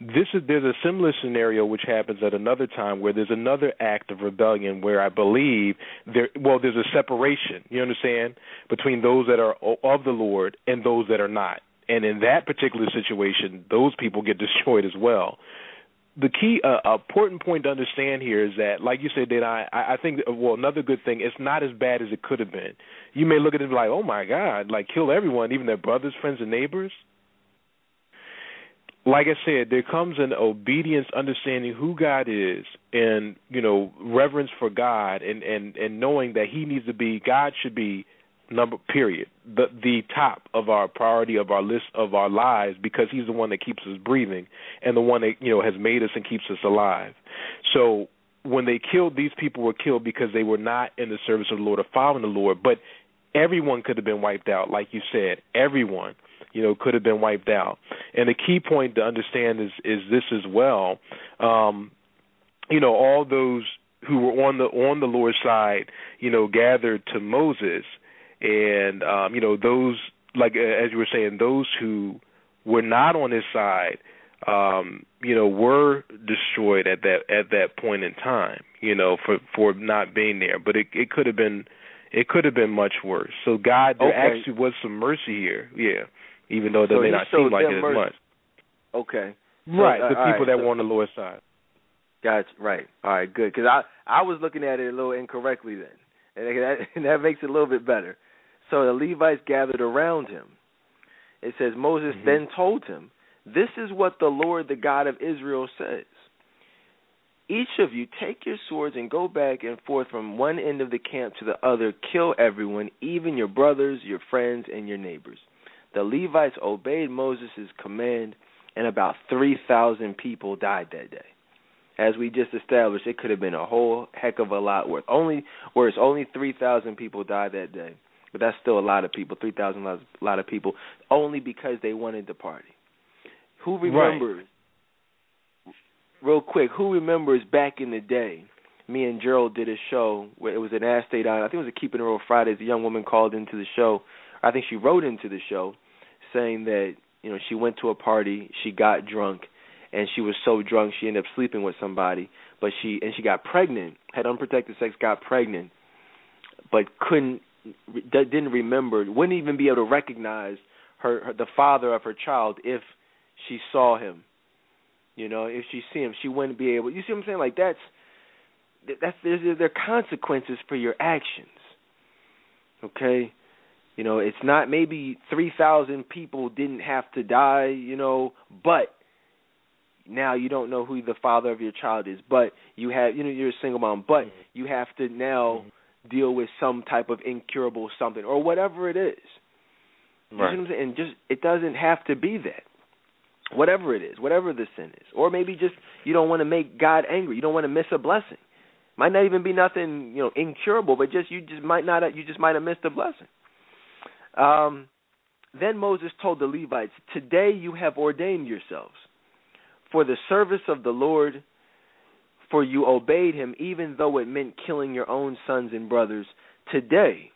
this is there's a similar scenario which happens at another time where there's another act of rebellion where I believe there well there's a separation you understand between those that are of the Lord and those that are not and in that particular situation those people get destroyed as well the key uh, important point to understand here is that like you said that I I think well another good thing it's not as bad as it could have been. You may look at it like oh my god like kill everyone even their brothers friends and neighbors. Like I said, there comes an obedience, understanding who God is, and you know, reverence for God, and and and knowing that He needs to be, God should be number period, the the top of our priority of our list of our lives, because He's the one that keeps us breathing, and the one that you know has made us and keeps us alive. So when they killed these people were killed because they were not in the service of the Lord or following the Lord, but everyone could have been wiped out, like you said, everyone you know, could have been wiped out. And the key point to understand is is this as well. Um, you know, all those who were on the on the Lord's side, you know, gathered to Moses, and um, you know, those like as you were saying, those who were not on his side, um, you know, were destroyed at that at that point in time, you know, for for not being there. But it it could have been it could have been much worse. So God, there Okay. actually was some mercy here. Yeah even though So may not seem like it as mercy. much. Okay. Right, uh, the people right, that so- were on the Lord's side. Gotcha. Right. All right. Good. Because I I was looking at it a little incorrectly then, and that, and that makes it a little bit better. So the Levites gathered around him. It says Moses Mhm. then told him, "This is what the Lord, the God of Israel, says." Each of you take your swords and go back and forth from one end of the camp to the other. Kill everyone, even your brothers, your friends, and your neighbors. The Levites obeyed Moses' command, and about 3,000 people died that day. As we just established, it could have been a whole heck of a lot worse. Only worse, only 3,000 people died that day. But that's still a lot of people. 3,000 a lot of people, only because they wanted to party. Who remembers, real quick, who remembers back in the day, me and Gerald did a show where it was an Ask State on, I think it was a Keeping It Real Fridays. A young woman called into the show. I think she wrote into the show saying that, you know, she went to a party, she got drunk, and she was so drunk she ended up sleeping with somebody, but she and she got pregnant, had unprotected sex, got pregnant, but couldn't didn't remember, wouldn't even be able to recognize her, her the father of her child if she saw him. You know, if she see him, she wouldn't be able. You see what I'm saying? Like that's that's there's there are consequences for your actions. Okay, you know it's not maybe three thousand people didn't have to die. You know, but now you don't know who the father of your child is, but you have you know you're a single mom, but mm-hmm. you have to now mm-hmm. Deal with some type of incurable something or whatever it is. You see what I'm saying? And just it doesn't have to be that. Whatever it is, whatever the sin is. Or maybe just you don't want to make God angry. You don't want to miss a blessing. Might not even be nothing, you know, incurable, but just you just might not you just might have missed a blessing. Um then Moses told the Levites, Today you have ordained yourselves for the service of the Lord, for you obeyed him, even though it meant killing your own sons and brothers. Today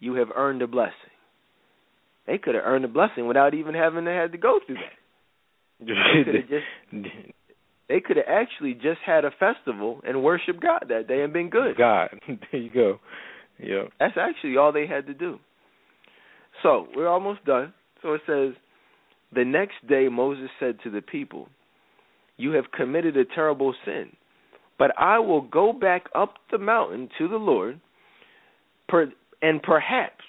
you have earned a blessing. They could have earned a blessing without even having to had to go through that. They could have just they could have actually just had a festival and worshiped God that day and been good. God, there you go. Yeah. That's actually all they had to do. So we're almost done. So it says, the next day Moses said to the people, "You have committed a terrible sin, but I will go back up the mountain to the Lord, per, and perhaps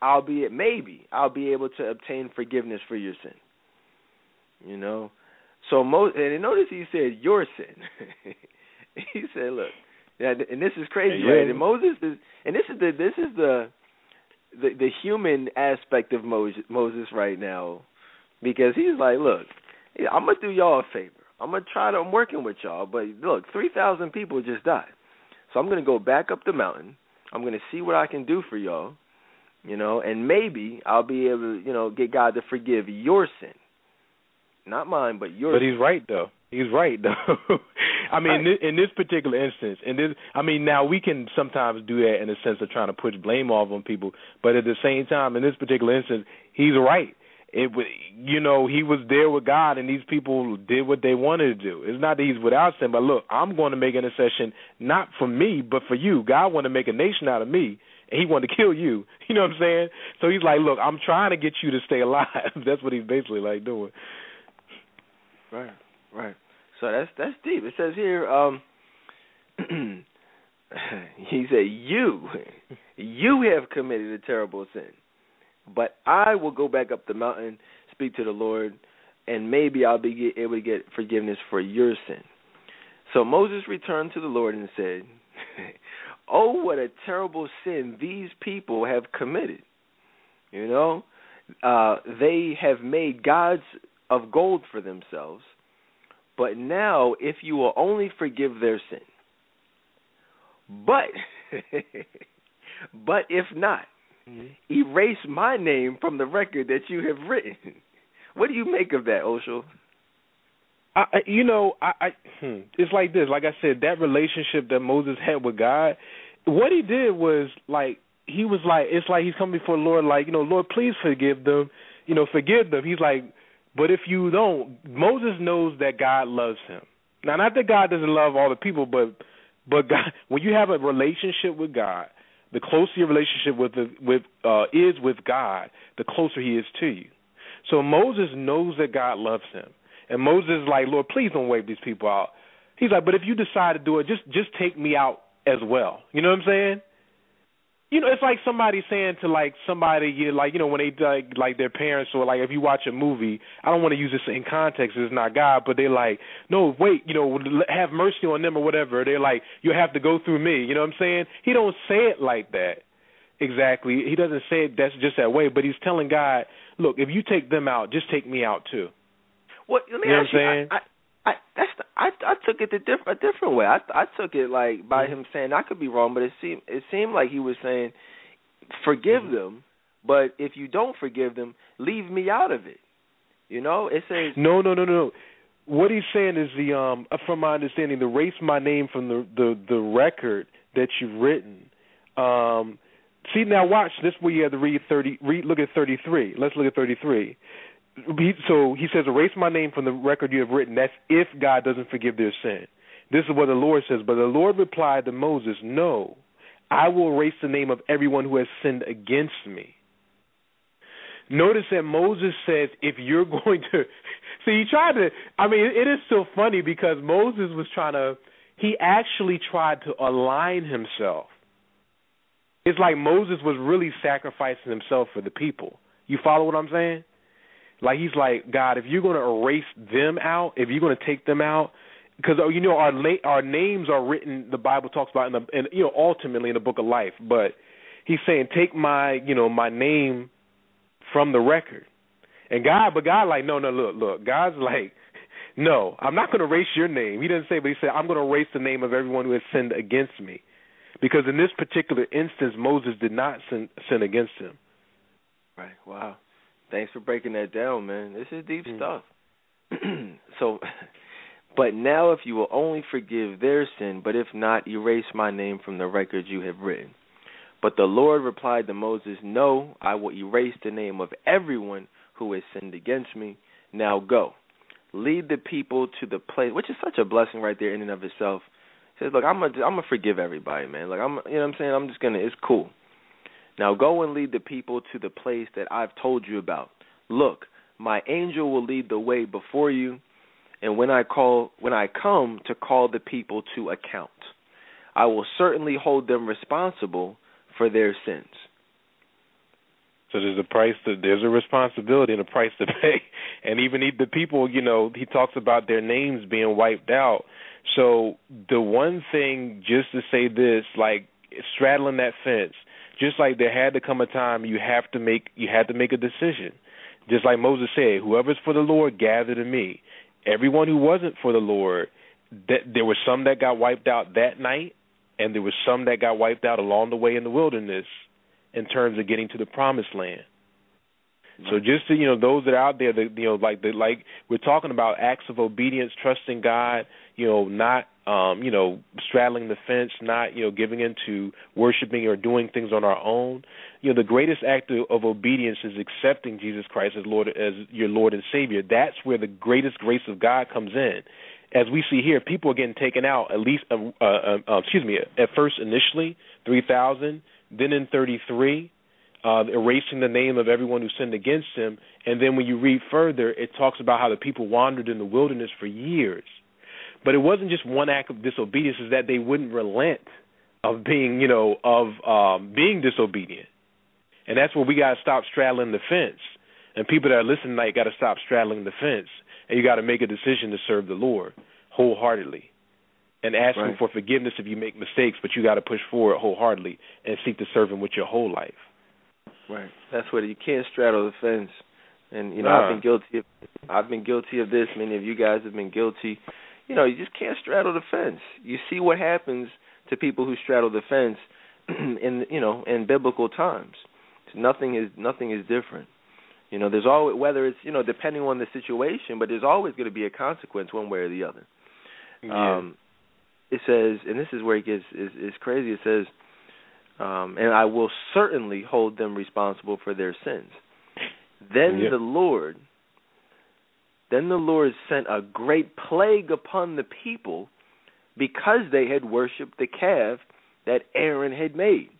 I'll be maybe I'll be able to obtain forgiveness for your sin." You know, so Mo and notice he said your sin. he said, "Look." And this is crazy, Yeah. right? And Moses is, and this is the this is the the the human aspect of Moses, Moses right now, because he's like, look, I'm gonna do y'all a favor. I'm gonna try to. I'm working with y'all, but look, three thousand people just died, so I'm gonna go back up the mountain. I'm gonna see what I can do for y'all, you know, and maybe I'll be able to, you know, get God to forgive your sin. Not mine, but yours. But he's right though. He's right though. I mean, in, this, in this particular instance, and this, I mean, now we can sometimes do that in the sense of trying to push blame off on people, but at the same time, in this particular instance, he's right. It, you know, he was there with God, and these people did what they wanted to do. It's not that he's without sin, but look, I'm going to make intercession not for me, but for you. God wanted to make a nation out of me, and He wanted to kill you. You know what I'm saying? So He's like, look, I'm trying to get you to stay alive. That's what He's basically like doing. Right, right. So that's that's deep. It says here, um he said, You you have committed a terrible sin. But I will go back up the mountain, speak to the Lord, and maybe I'll be able to get forgiveness for your sin. So Moses returned to the Lord and said, Oh, what a terrible sin these people have committed. You know, uh, they have made gods of gold for themselves. But now, if you will only forgive their sin, but but if not, mm-hmm. erase my name from the record that you have written. What do you make of that, Oshel? I, you know, I, I hmm, it's like this. Like I said, that relationship that Moses had with God, what he did was like he was like it's like he's coming before the Lord, like you know, Lord, please forgive them, you know, forgive them. He's like but if you don't, Moses knows that God loves him. Now, not that God doesn't love all the people, but but God, when you have a relationship with God, the closer your relationship with the, with uh, is with God, the closer He is to you. So Moses knows that God loves him, and Moses is like, Lord, please don't wipe these people out. He's like, but if you decide to do it, just just take me out as well. You know what I'm saying? You know, it's like somebody saying to like somebody you know, like you know when they like like their parents or like if you watch a movie, I don't want to use this in context. It's not God, but they're like, no, wait, you know, have mercy on them or whatever. They're like, you have to go through me. You know what I'm saying? He don't say it like that exactly. He doesn't say it that's just that way, but he's telling God, look, if you take them out, just take me out too. What let me you know ask what I'm saying? I, I, I that's the, I I took it a different a different way. I I took it like by mm-hmm. him saying I could be wrong, but it seemed it seemed like he was saying forgive mm-hmm. them, but if you don't forgive them, leave me out of it. You know, it says no, no, no, no. What he's saying is the um, from my understanding, the erase my name from the the the record that you've written. Um, see now, watch this. Where you have to read thirty. Read look at thirty three. Let's look at thirty three so he says, erase my name from the record you have written. That's if God doesn't forgive their sin. This is what the Lord says. But the Lord replied to Moses, No, I will erase the name of everyone who has sinned against me. Notice that Moses says, if you're going to. See, he tried to. I mean, it is so funny because Moses was trying to. He actually tried to align himself. It's like Moses was really sacrificing himself for the people. You follow what I'm saying? Like he's like, God, if you're going to erase them out, if you're going to take them out, because oh, you know our la- our names are written. The Bible talks about in the and you know ultimately in the book of life. But he's saying, take my you know my name from the record. And God, but God, like, no, no, look, look. God's like, no, I'm not going to erase your name. He didn't say, but he said, I'm going to erase the name of everyone who has sinned against me, because in this particular instance, Moses did not sin, sin against him. Right. Wow. Thanks for breaking that down, man. This is deep mm. stuff. so, but now if you will only forgive their sin, but if not, erase my name from the records you have written. But the Lord replied to Moses, No, I will erase the name of everyone who has sinned against me. Now go. Lead the people to the place, which is such a blessing right there in and of itself. He says, Look, I'm gonna, I'm gonna forgive everybody, man. Like I'm, you know, what I'm saying, I'm just gonna, it's cool. Now go and lead the people to the place that I've told you about. Look, my angel will lead the way before you, and when I call when I come to call the people to account, I will certainly hold them responsible for their sins. So there's a price to there's a responsibility and a price to pay. And even the people, you know, he talks about their names being wiped out. So the one thing just to say this, like straddling that fence, just like there had to come a time you have to make you had to make a decision. Just like Moses said, whoever's for the Lord, gather to me. Everyone who wasn't for the Lord, that there were some that got wiped out that night, and there was some that got wiped out along the way in the wilderness. in terms of getting to the promised land. So just to, you know those that are out there that you know like the like we're talking about acts of obedience, trusting God, you know, not um, you know, straddling the fence, not, you know, giving into worshiping or doing things on our own. You know, the greatest act of, of obedience is accepting Jesus Christ as Lord as your Lord and Savior. That's where the greatest grace of God comes in. As we see here, people are getting taken out at least uh, uh, uh, excuse me, at first initially 3,000, then in 33 uh, erasing the name of everyone who sinned against him. And then when you read further, it talks about how the people wandered in the wilderness for years. But it wasn't just one act of disobedience; is that they wouldn't relent of being, you know, of um, being disobedient. And that's where we got to stop straddling the fence. And people that are listening tonight got to stop straddling the fence, and you got to make a decision to serve the Lord wholeheartedly and ask Right. him for forgiveness if you make mistakes, but you got to push forward wholeheartedly and seek to serve him with your whole life. Right. That's what you can't straddle the fence. And you know, Nah. I've been guilty of I've been guilty of this, many of you guys have been guilty. You know, you just can't straddle the fence. You see what happens to people who straddle the fence in you know, in biblical times. Nothing is nothing is different. You know, there's always whether it's, you know, depending on the situation, but there's always going to be a consequence one way or the other. Um, it says, and this is where it gets is, is crazy. It says, um, and I will certainly hold them responsible for their sins. Then Yep. the Lord, then the Lord sent a great plague upon the people because they had worshipped the calf that Aaron had made.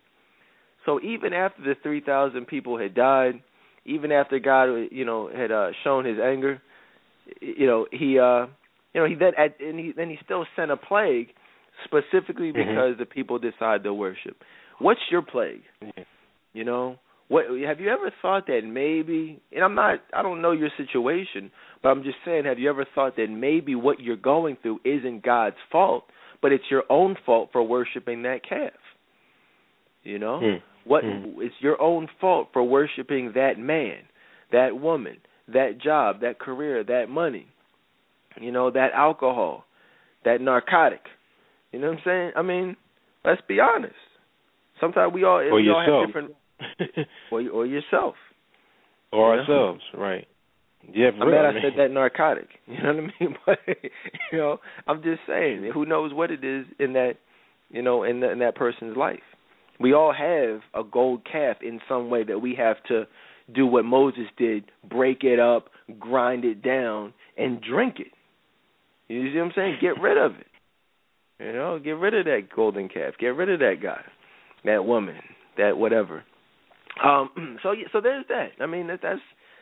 So even after the three thousand people had died, even after God, you know, had uh, shown His anger, you know, he, uh, you know, he then at, and he then he still sent a plague specifically Mhm. because the people decide to worship. What's your plague? You know, what have you ever thought that maybe? And I'm not, I don't know your situation, but I'm just saying, have you ever thought that maybe what you're going through isn't God's fault, but it's your own fault for worshiping that calf? You know, Hmm. what Hmm. it's your own fault for worshiping that man, that woman, that job, that career, that money. You know, that alcohol, that narcotic. You know what I'm saying? I mean, let's be honest. Sometimes we all Or we all have different or or yourself. or Yeah. ourselves, right? Yeah, I'm glad I said that narcotic. You know what I mean? But you know, I'm just saying, who knows what it is in that, you know, in, the, in that person's life. We all have a gold calf in some way that we have to do what Moses did: break it up, grind it down, and drink it. You see what I'm saying? Get rid of it. You know, get rid of that golden calf. Get rid of that guy, that woman, that whatever. Um. So so there's that. I mean, that, that's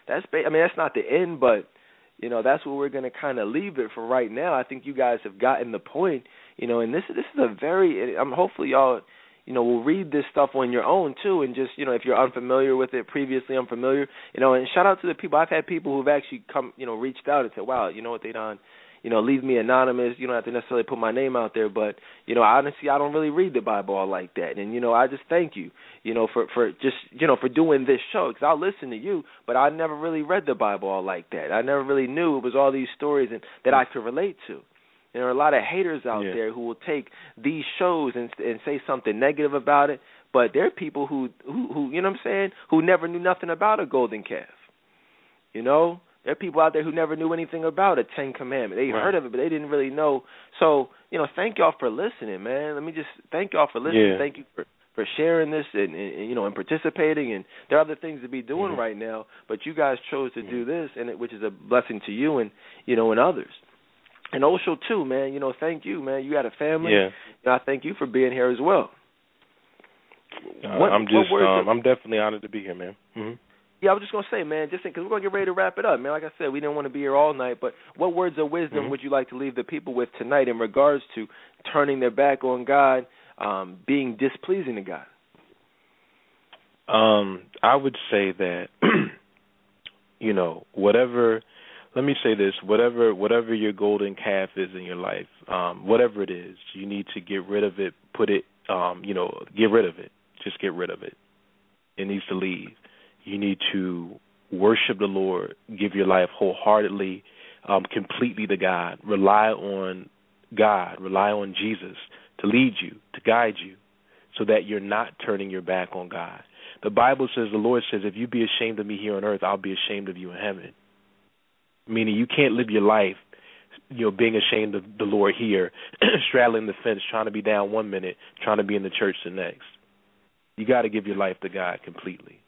that's. I mean, that's not the end, but you know, that's where we're going to kind of leave it for right now. I think you guys have gotten the point. You know, and this this is a very. I'm hopefully y'all. You know, will read this stuff on your own too, and just you know, if you're unfamiliar with it, previously unfamiliar, you know, and shout out to the people I've had people who've actually come, you know, reached out and said, "Wow, you know what they done." You know, leave me anonymous. You don't have to necessarily put my name out there, but you know, honestly, I don't really read the Bible all like that. And you know, I just thank you, you know, for for just you know for doing this show because I'll listen to you, but I never really read the Bible all like that. I never really knew it was all these stories and that I could relate to. There are a lot of haters out Yeah. there who will take these shows and and say something negative about it, but there are people who who who you know what I'm saying who never knew nothing about a golden calf. You know, there are people out there who never knew anything about a Ten Commandment. They Right. heard of it, but they didn't really know. So, you know, thank y'all for listening, man. Let me just thank y'all for listening. Yeah. Thank you for for sharing this and, and you know and participating. And there are other things to be doing Mhm. right now, but you guys chose to do this, and it, which is a blessing to you and you know and others. And Oshel too, man. You know, thank you, man. You got a family. Yeah, And I thank you for being here as well. Uh, What- I'm just um, of- I'm definitely honored to be here, man. hmm Yeah, I was just gonna say, man, just because we're gonna get ready to wrap it up, man. Like I said, we didn't want to be here all night, but what words of wisdom Mhm. would you like to leave the people with tonight in regards to turning their back on God, um, being displeasing to God? Um, I would say that you know whatever. Let me say this: whatever whatever your golden calf is in your life, um, whatever it is, you need to get rid of it. Put it, um, you know, get rid of it. Just get rid of it. It needs to leave. You need to worship the Lord. Give your life wholeheartedly, um, completely to God. Rely on God. Rely on Jesus to lead you, to guide you, so that you're not turning your back on God. The Bible says the Lord says, "If you be ashamed of me here on earth, I'll be ashamed of you in heaven." Meaning, you can't live your life, you know, being ashamed of the Lord here, straddling the fence, trying to be down one minute, trying to be in the church the next. You got to give your life to God completely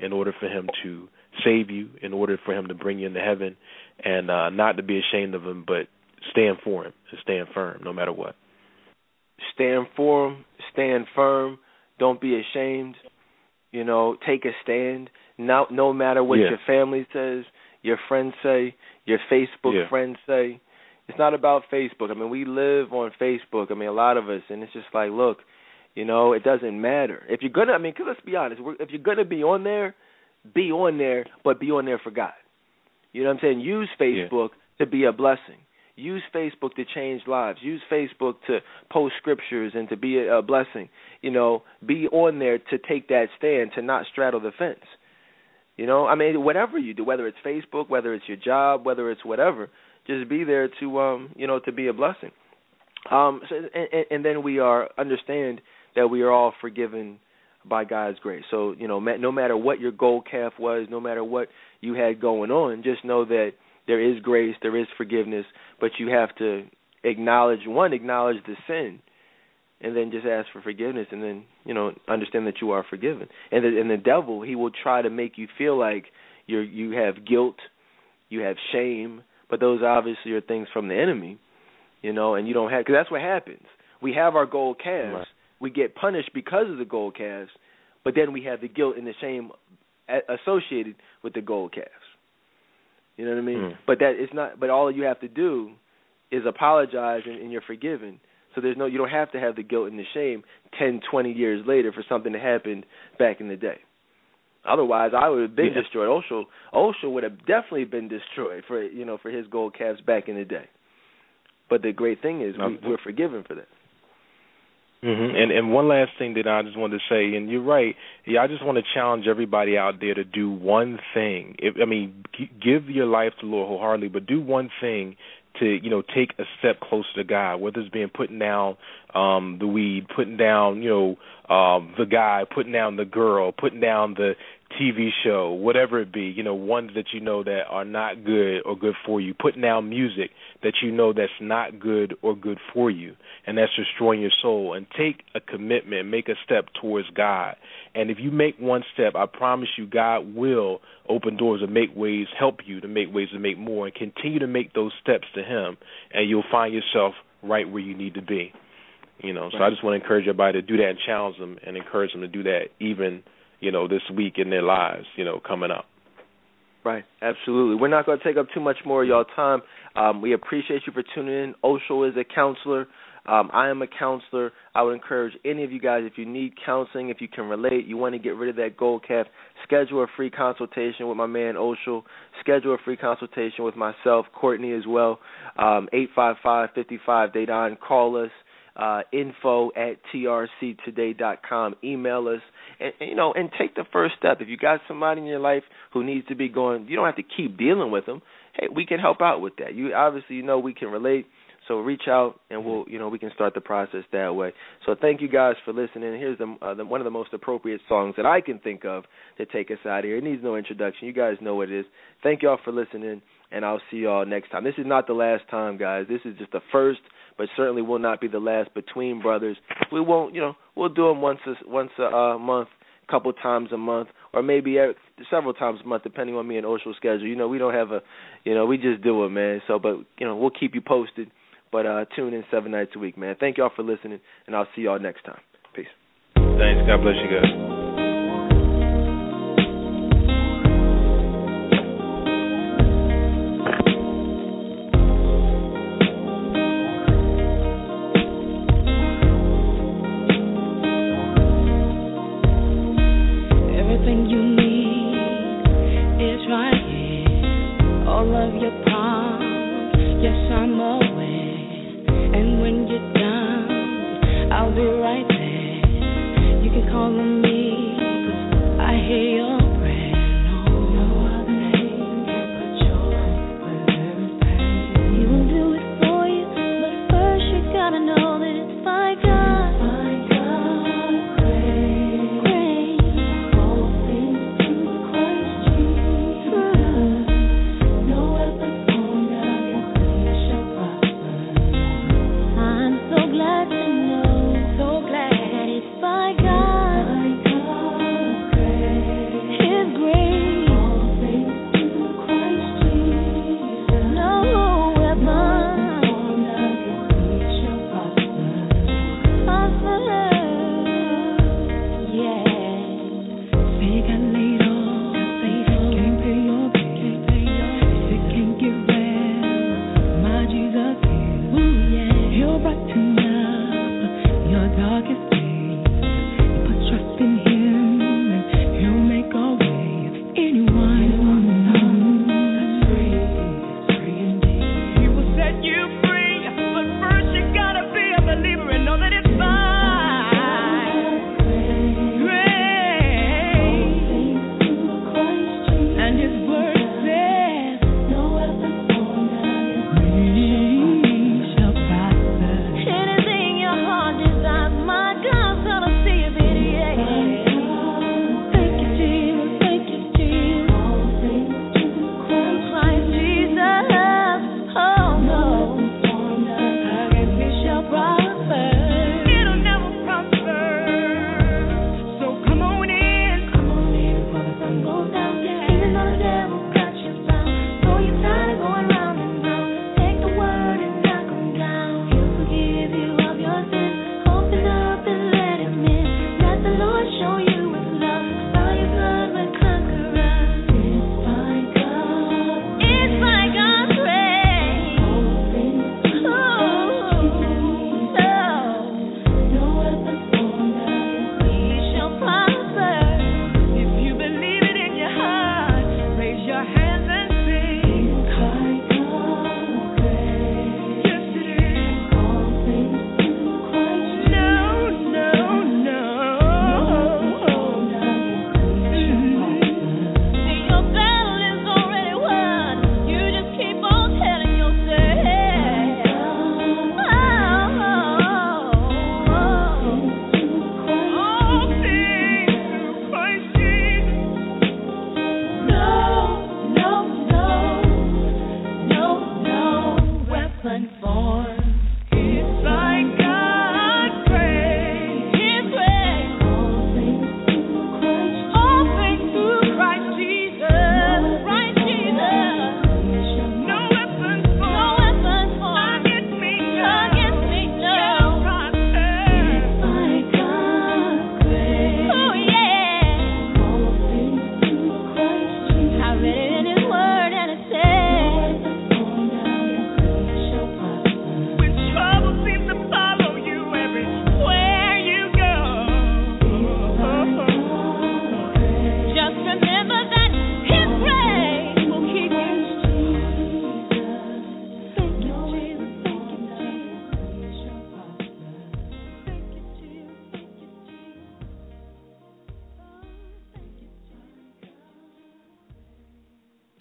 in order for Him to save you, in order for Him to bring you into heaven, and uh, not to be ashamed of Him, but stand for Him and stand firm no matter what. Stand for Him, stand firm. Don't be ashamed. You know, take a stand. No, no matter what Yeah. your family says, your friends say, your Facebook Yeah. friends say. It's not about Facebook. I mean, we live on Facebook. I mean, a lot of us, and it's just like, look, you know, it doesn't matter if you're gonna. I mean, 'cause let's be honest. If you're gonna be on there, be on there, but be on there for God. You know what I'm saying? Use Facebook to be a blessing. Use Facebook to change lives. Use Facebook to post scriptures and to be a, a blessing. You know, be on there to take that stand, to not straddle the fence. You know, I mean, whatever you do, whether it's Facebook, whether it's your job, whether it's whatever, just be there to, um, you know, to be a blessing. Um, so, and, and- and then we are understand that we are all forgiven by God's grace. So, you know, no matter what your gold calf was, no matter what you had going on, just know that there is grace, there is forgiveness, but you have to acknowledge one, acknowledge the sin, and then just ask for forgiveness, and then you know understand that you are forgiven. And the, and the devil, he will try to make you feel like you're you have guilt, you have shame, but those obviously are things from the enemy, you know, and you don't have because that's what happens. We have our gold calves, Right. We get punished because of the gold calves, but then we have the guilt and the shame associated with the gold calves. You know what I mean? Mm. But that is not. But all you have to do is apologize, and, and you're forgiven. So there's no. You don't have to have the guilt and the shame ten, twenty years later for something that happened back in the day. Otherwise, I would have been Yeah. destroyed. Oshel, Oshel would have definitely been destroyed for you know for his gold calves back in the day. But the great thing is we, we're forgiven for that. Hmm And and one last thing that I just wanted to say, and you're right. Yeah, I just want to challenge everybody out there to do one thing. If, I mean, g- give your life to the Lord wholeheartedly, but do one thing to you know take a step closer to God. Whether it's being putting down um the weed, putting down you know um the guy, putting down the girl, putting down the TV show, whatever it be, you know, ones that you know that are not good or good for you, putting down music that you know that's not good or good for you, and that's destroying your soul. And take a commitment, make a step towards God. And if you make one step, I promise you, God will open doors and make ways, help you to make ways to make more, and continue to make those steps to Him, and you'll find yourself right where you need to be. You know, so I just want to encourage everybody to do that and challenge them and encourage them to do that even you know, this week in their lives, you know, coming up. Right, absolutely. We're not going to take up too much more of y'all time. Um, we appreciate you for tuning in. Oshel is a counselor. Um, I am a counselor. I would encourage any of you guys, if you need counseling, if you can relate, you want to get rid of that gold calf, schedule a free consultation with my man Oshel. Schedule a free consultation with myself, Courtney as well. Um, eight five five fifty five. Dedan. Call us. Uh, info at trctoday.com. Email us, and, and you know, and take the first step. If you got somebody in your life who needs to be going, you don't have to keep dealing with them. Hey, we can help out with that. You obviously you know we can relate. So reach out and we'll, you know, we can start the process that way. So thank you guys for listening. Here's the, uh, the one of the most appropriate songs that I can think of to take us out of here. It needs no introduction. You guys know what it is. Thank y'all for listening, and I'll see y'all next time. This is not the last time, guys. This is just the first, but certainly will not be the last between brothers. We won't, you know, we'll do them once a, once a uh, month, couple times a month, or maybe several times a month, depending on me and Oshel's schedule. You know, we don't have a, you know, we just do it, man. So, but you know, we'll keep you posted. But uh, tune in seven nights a week, man. Thank y'all for listening, and I'll see y'all next time. Peace. Thanks. God bless you guys.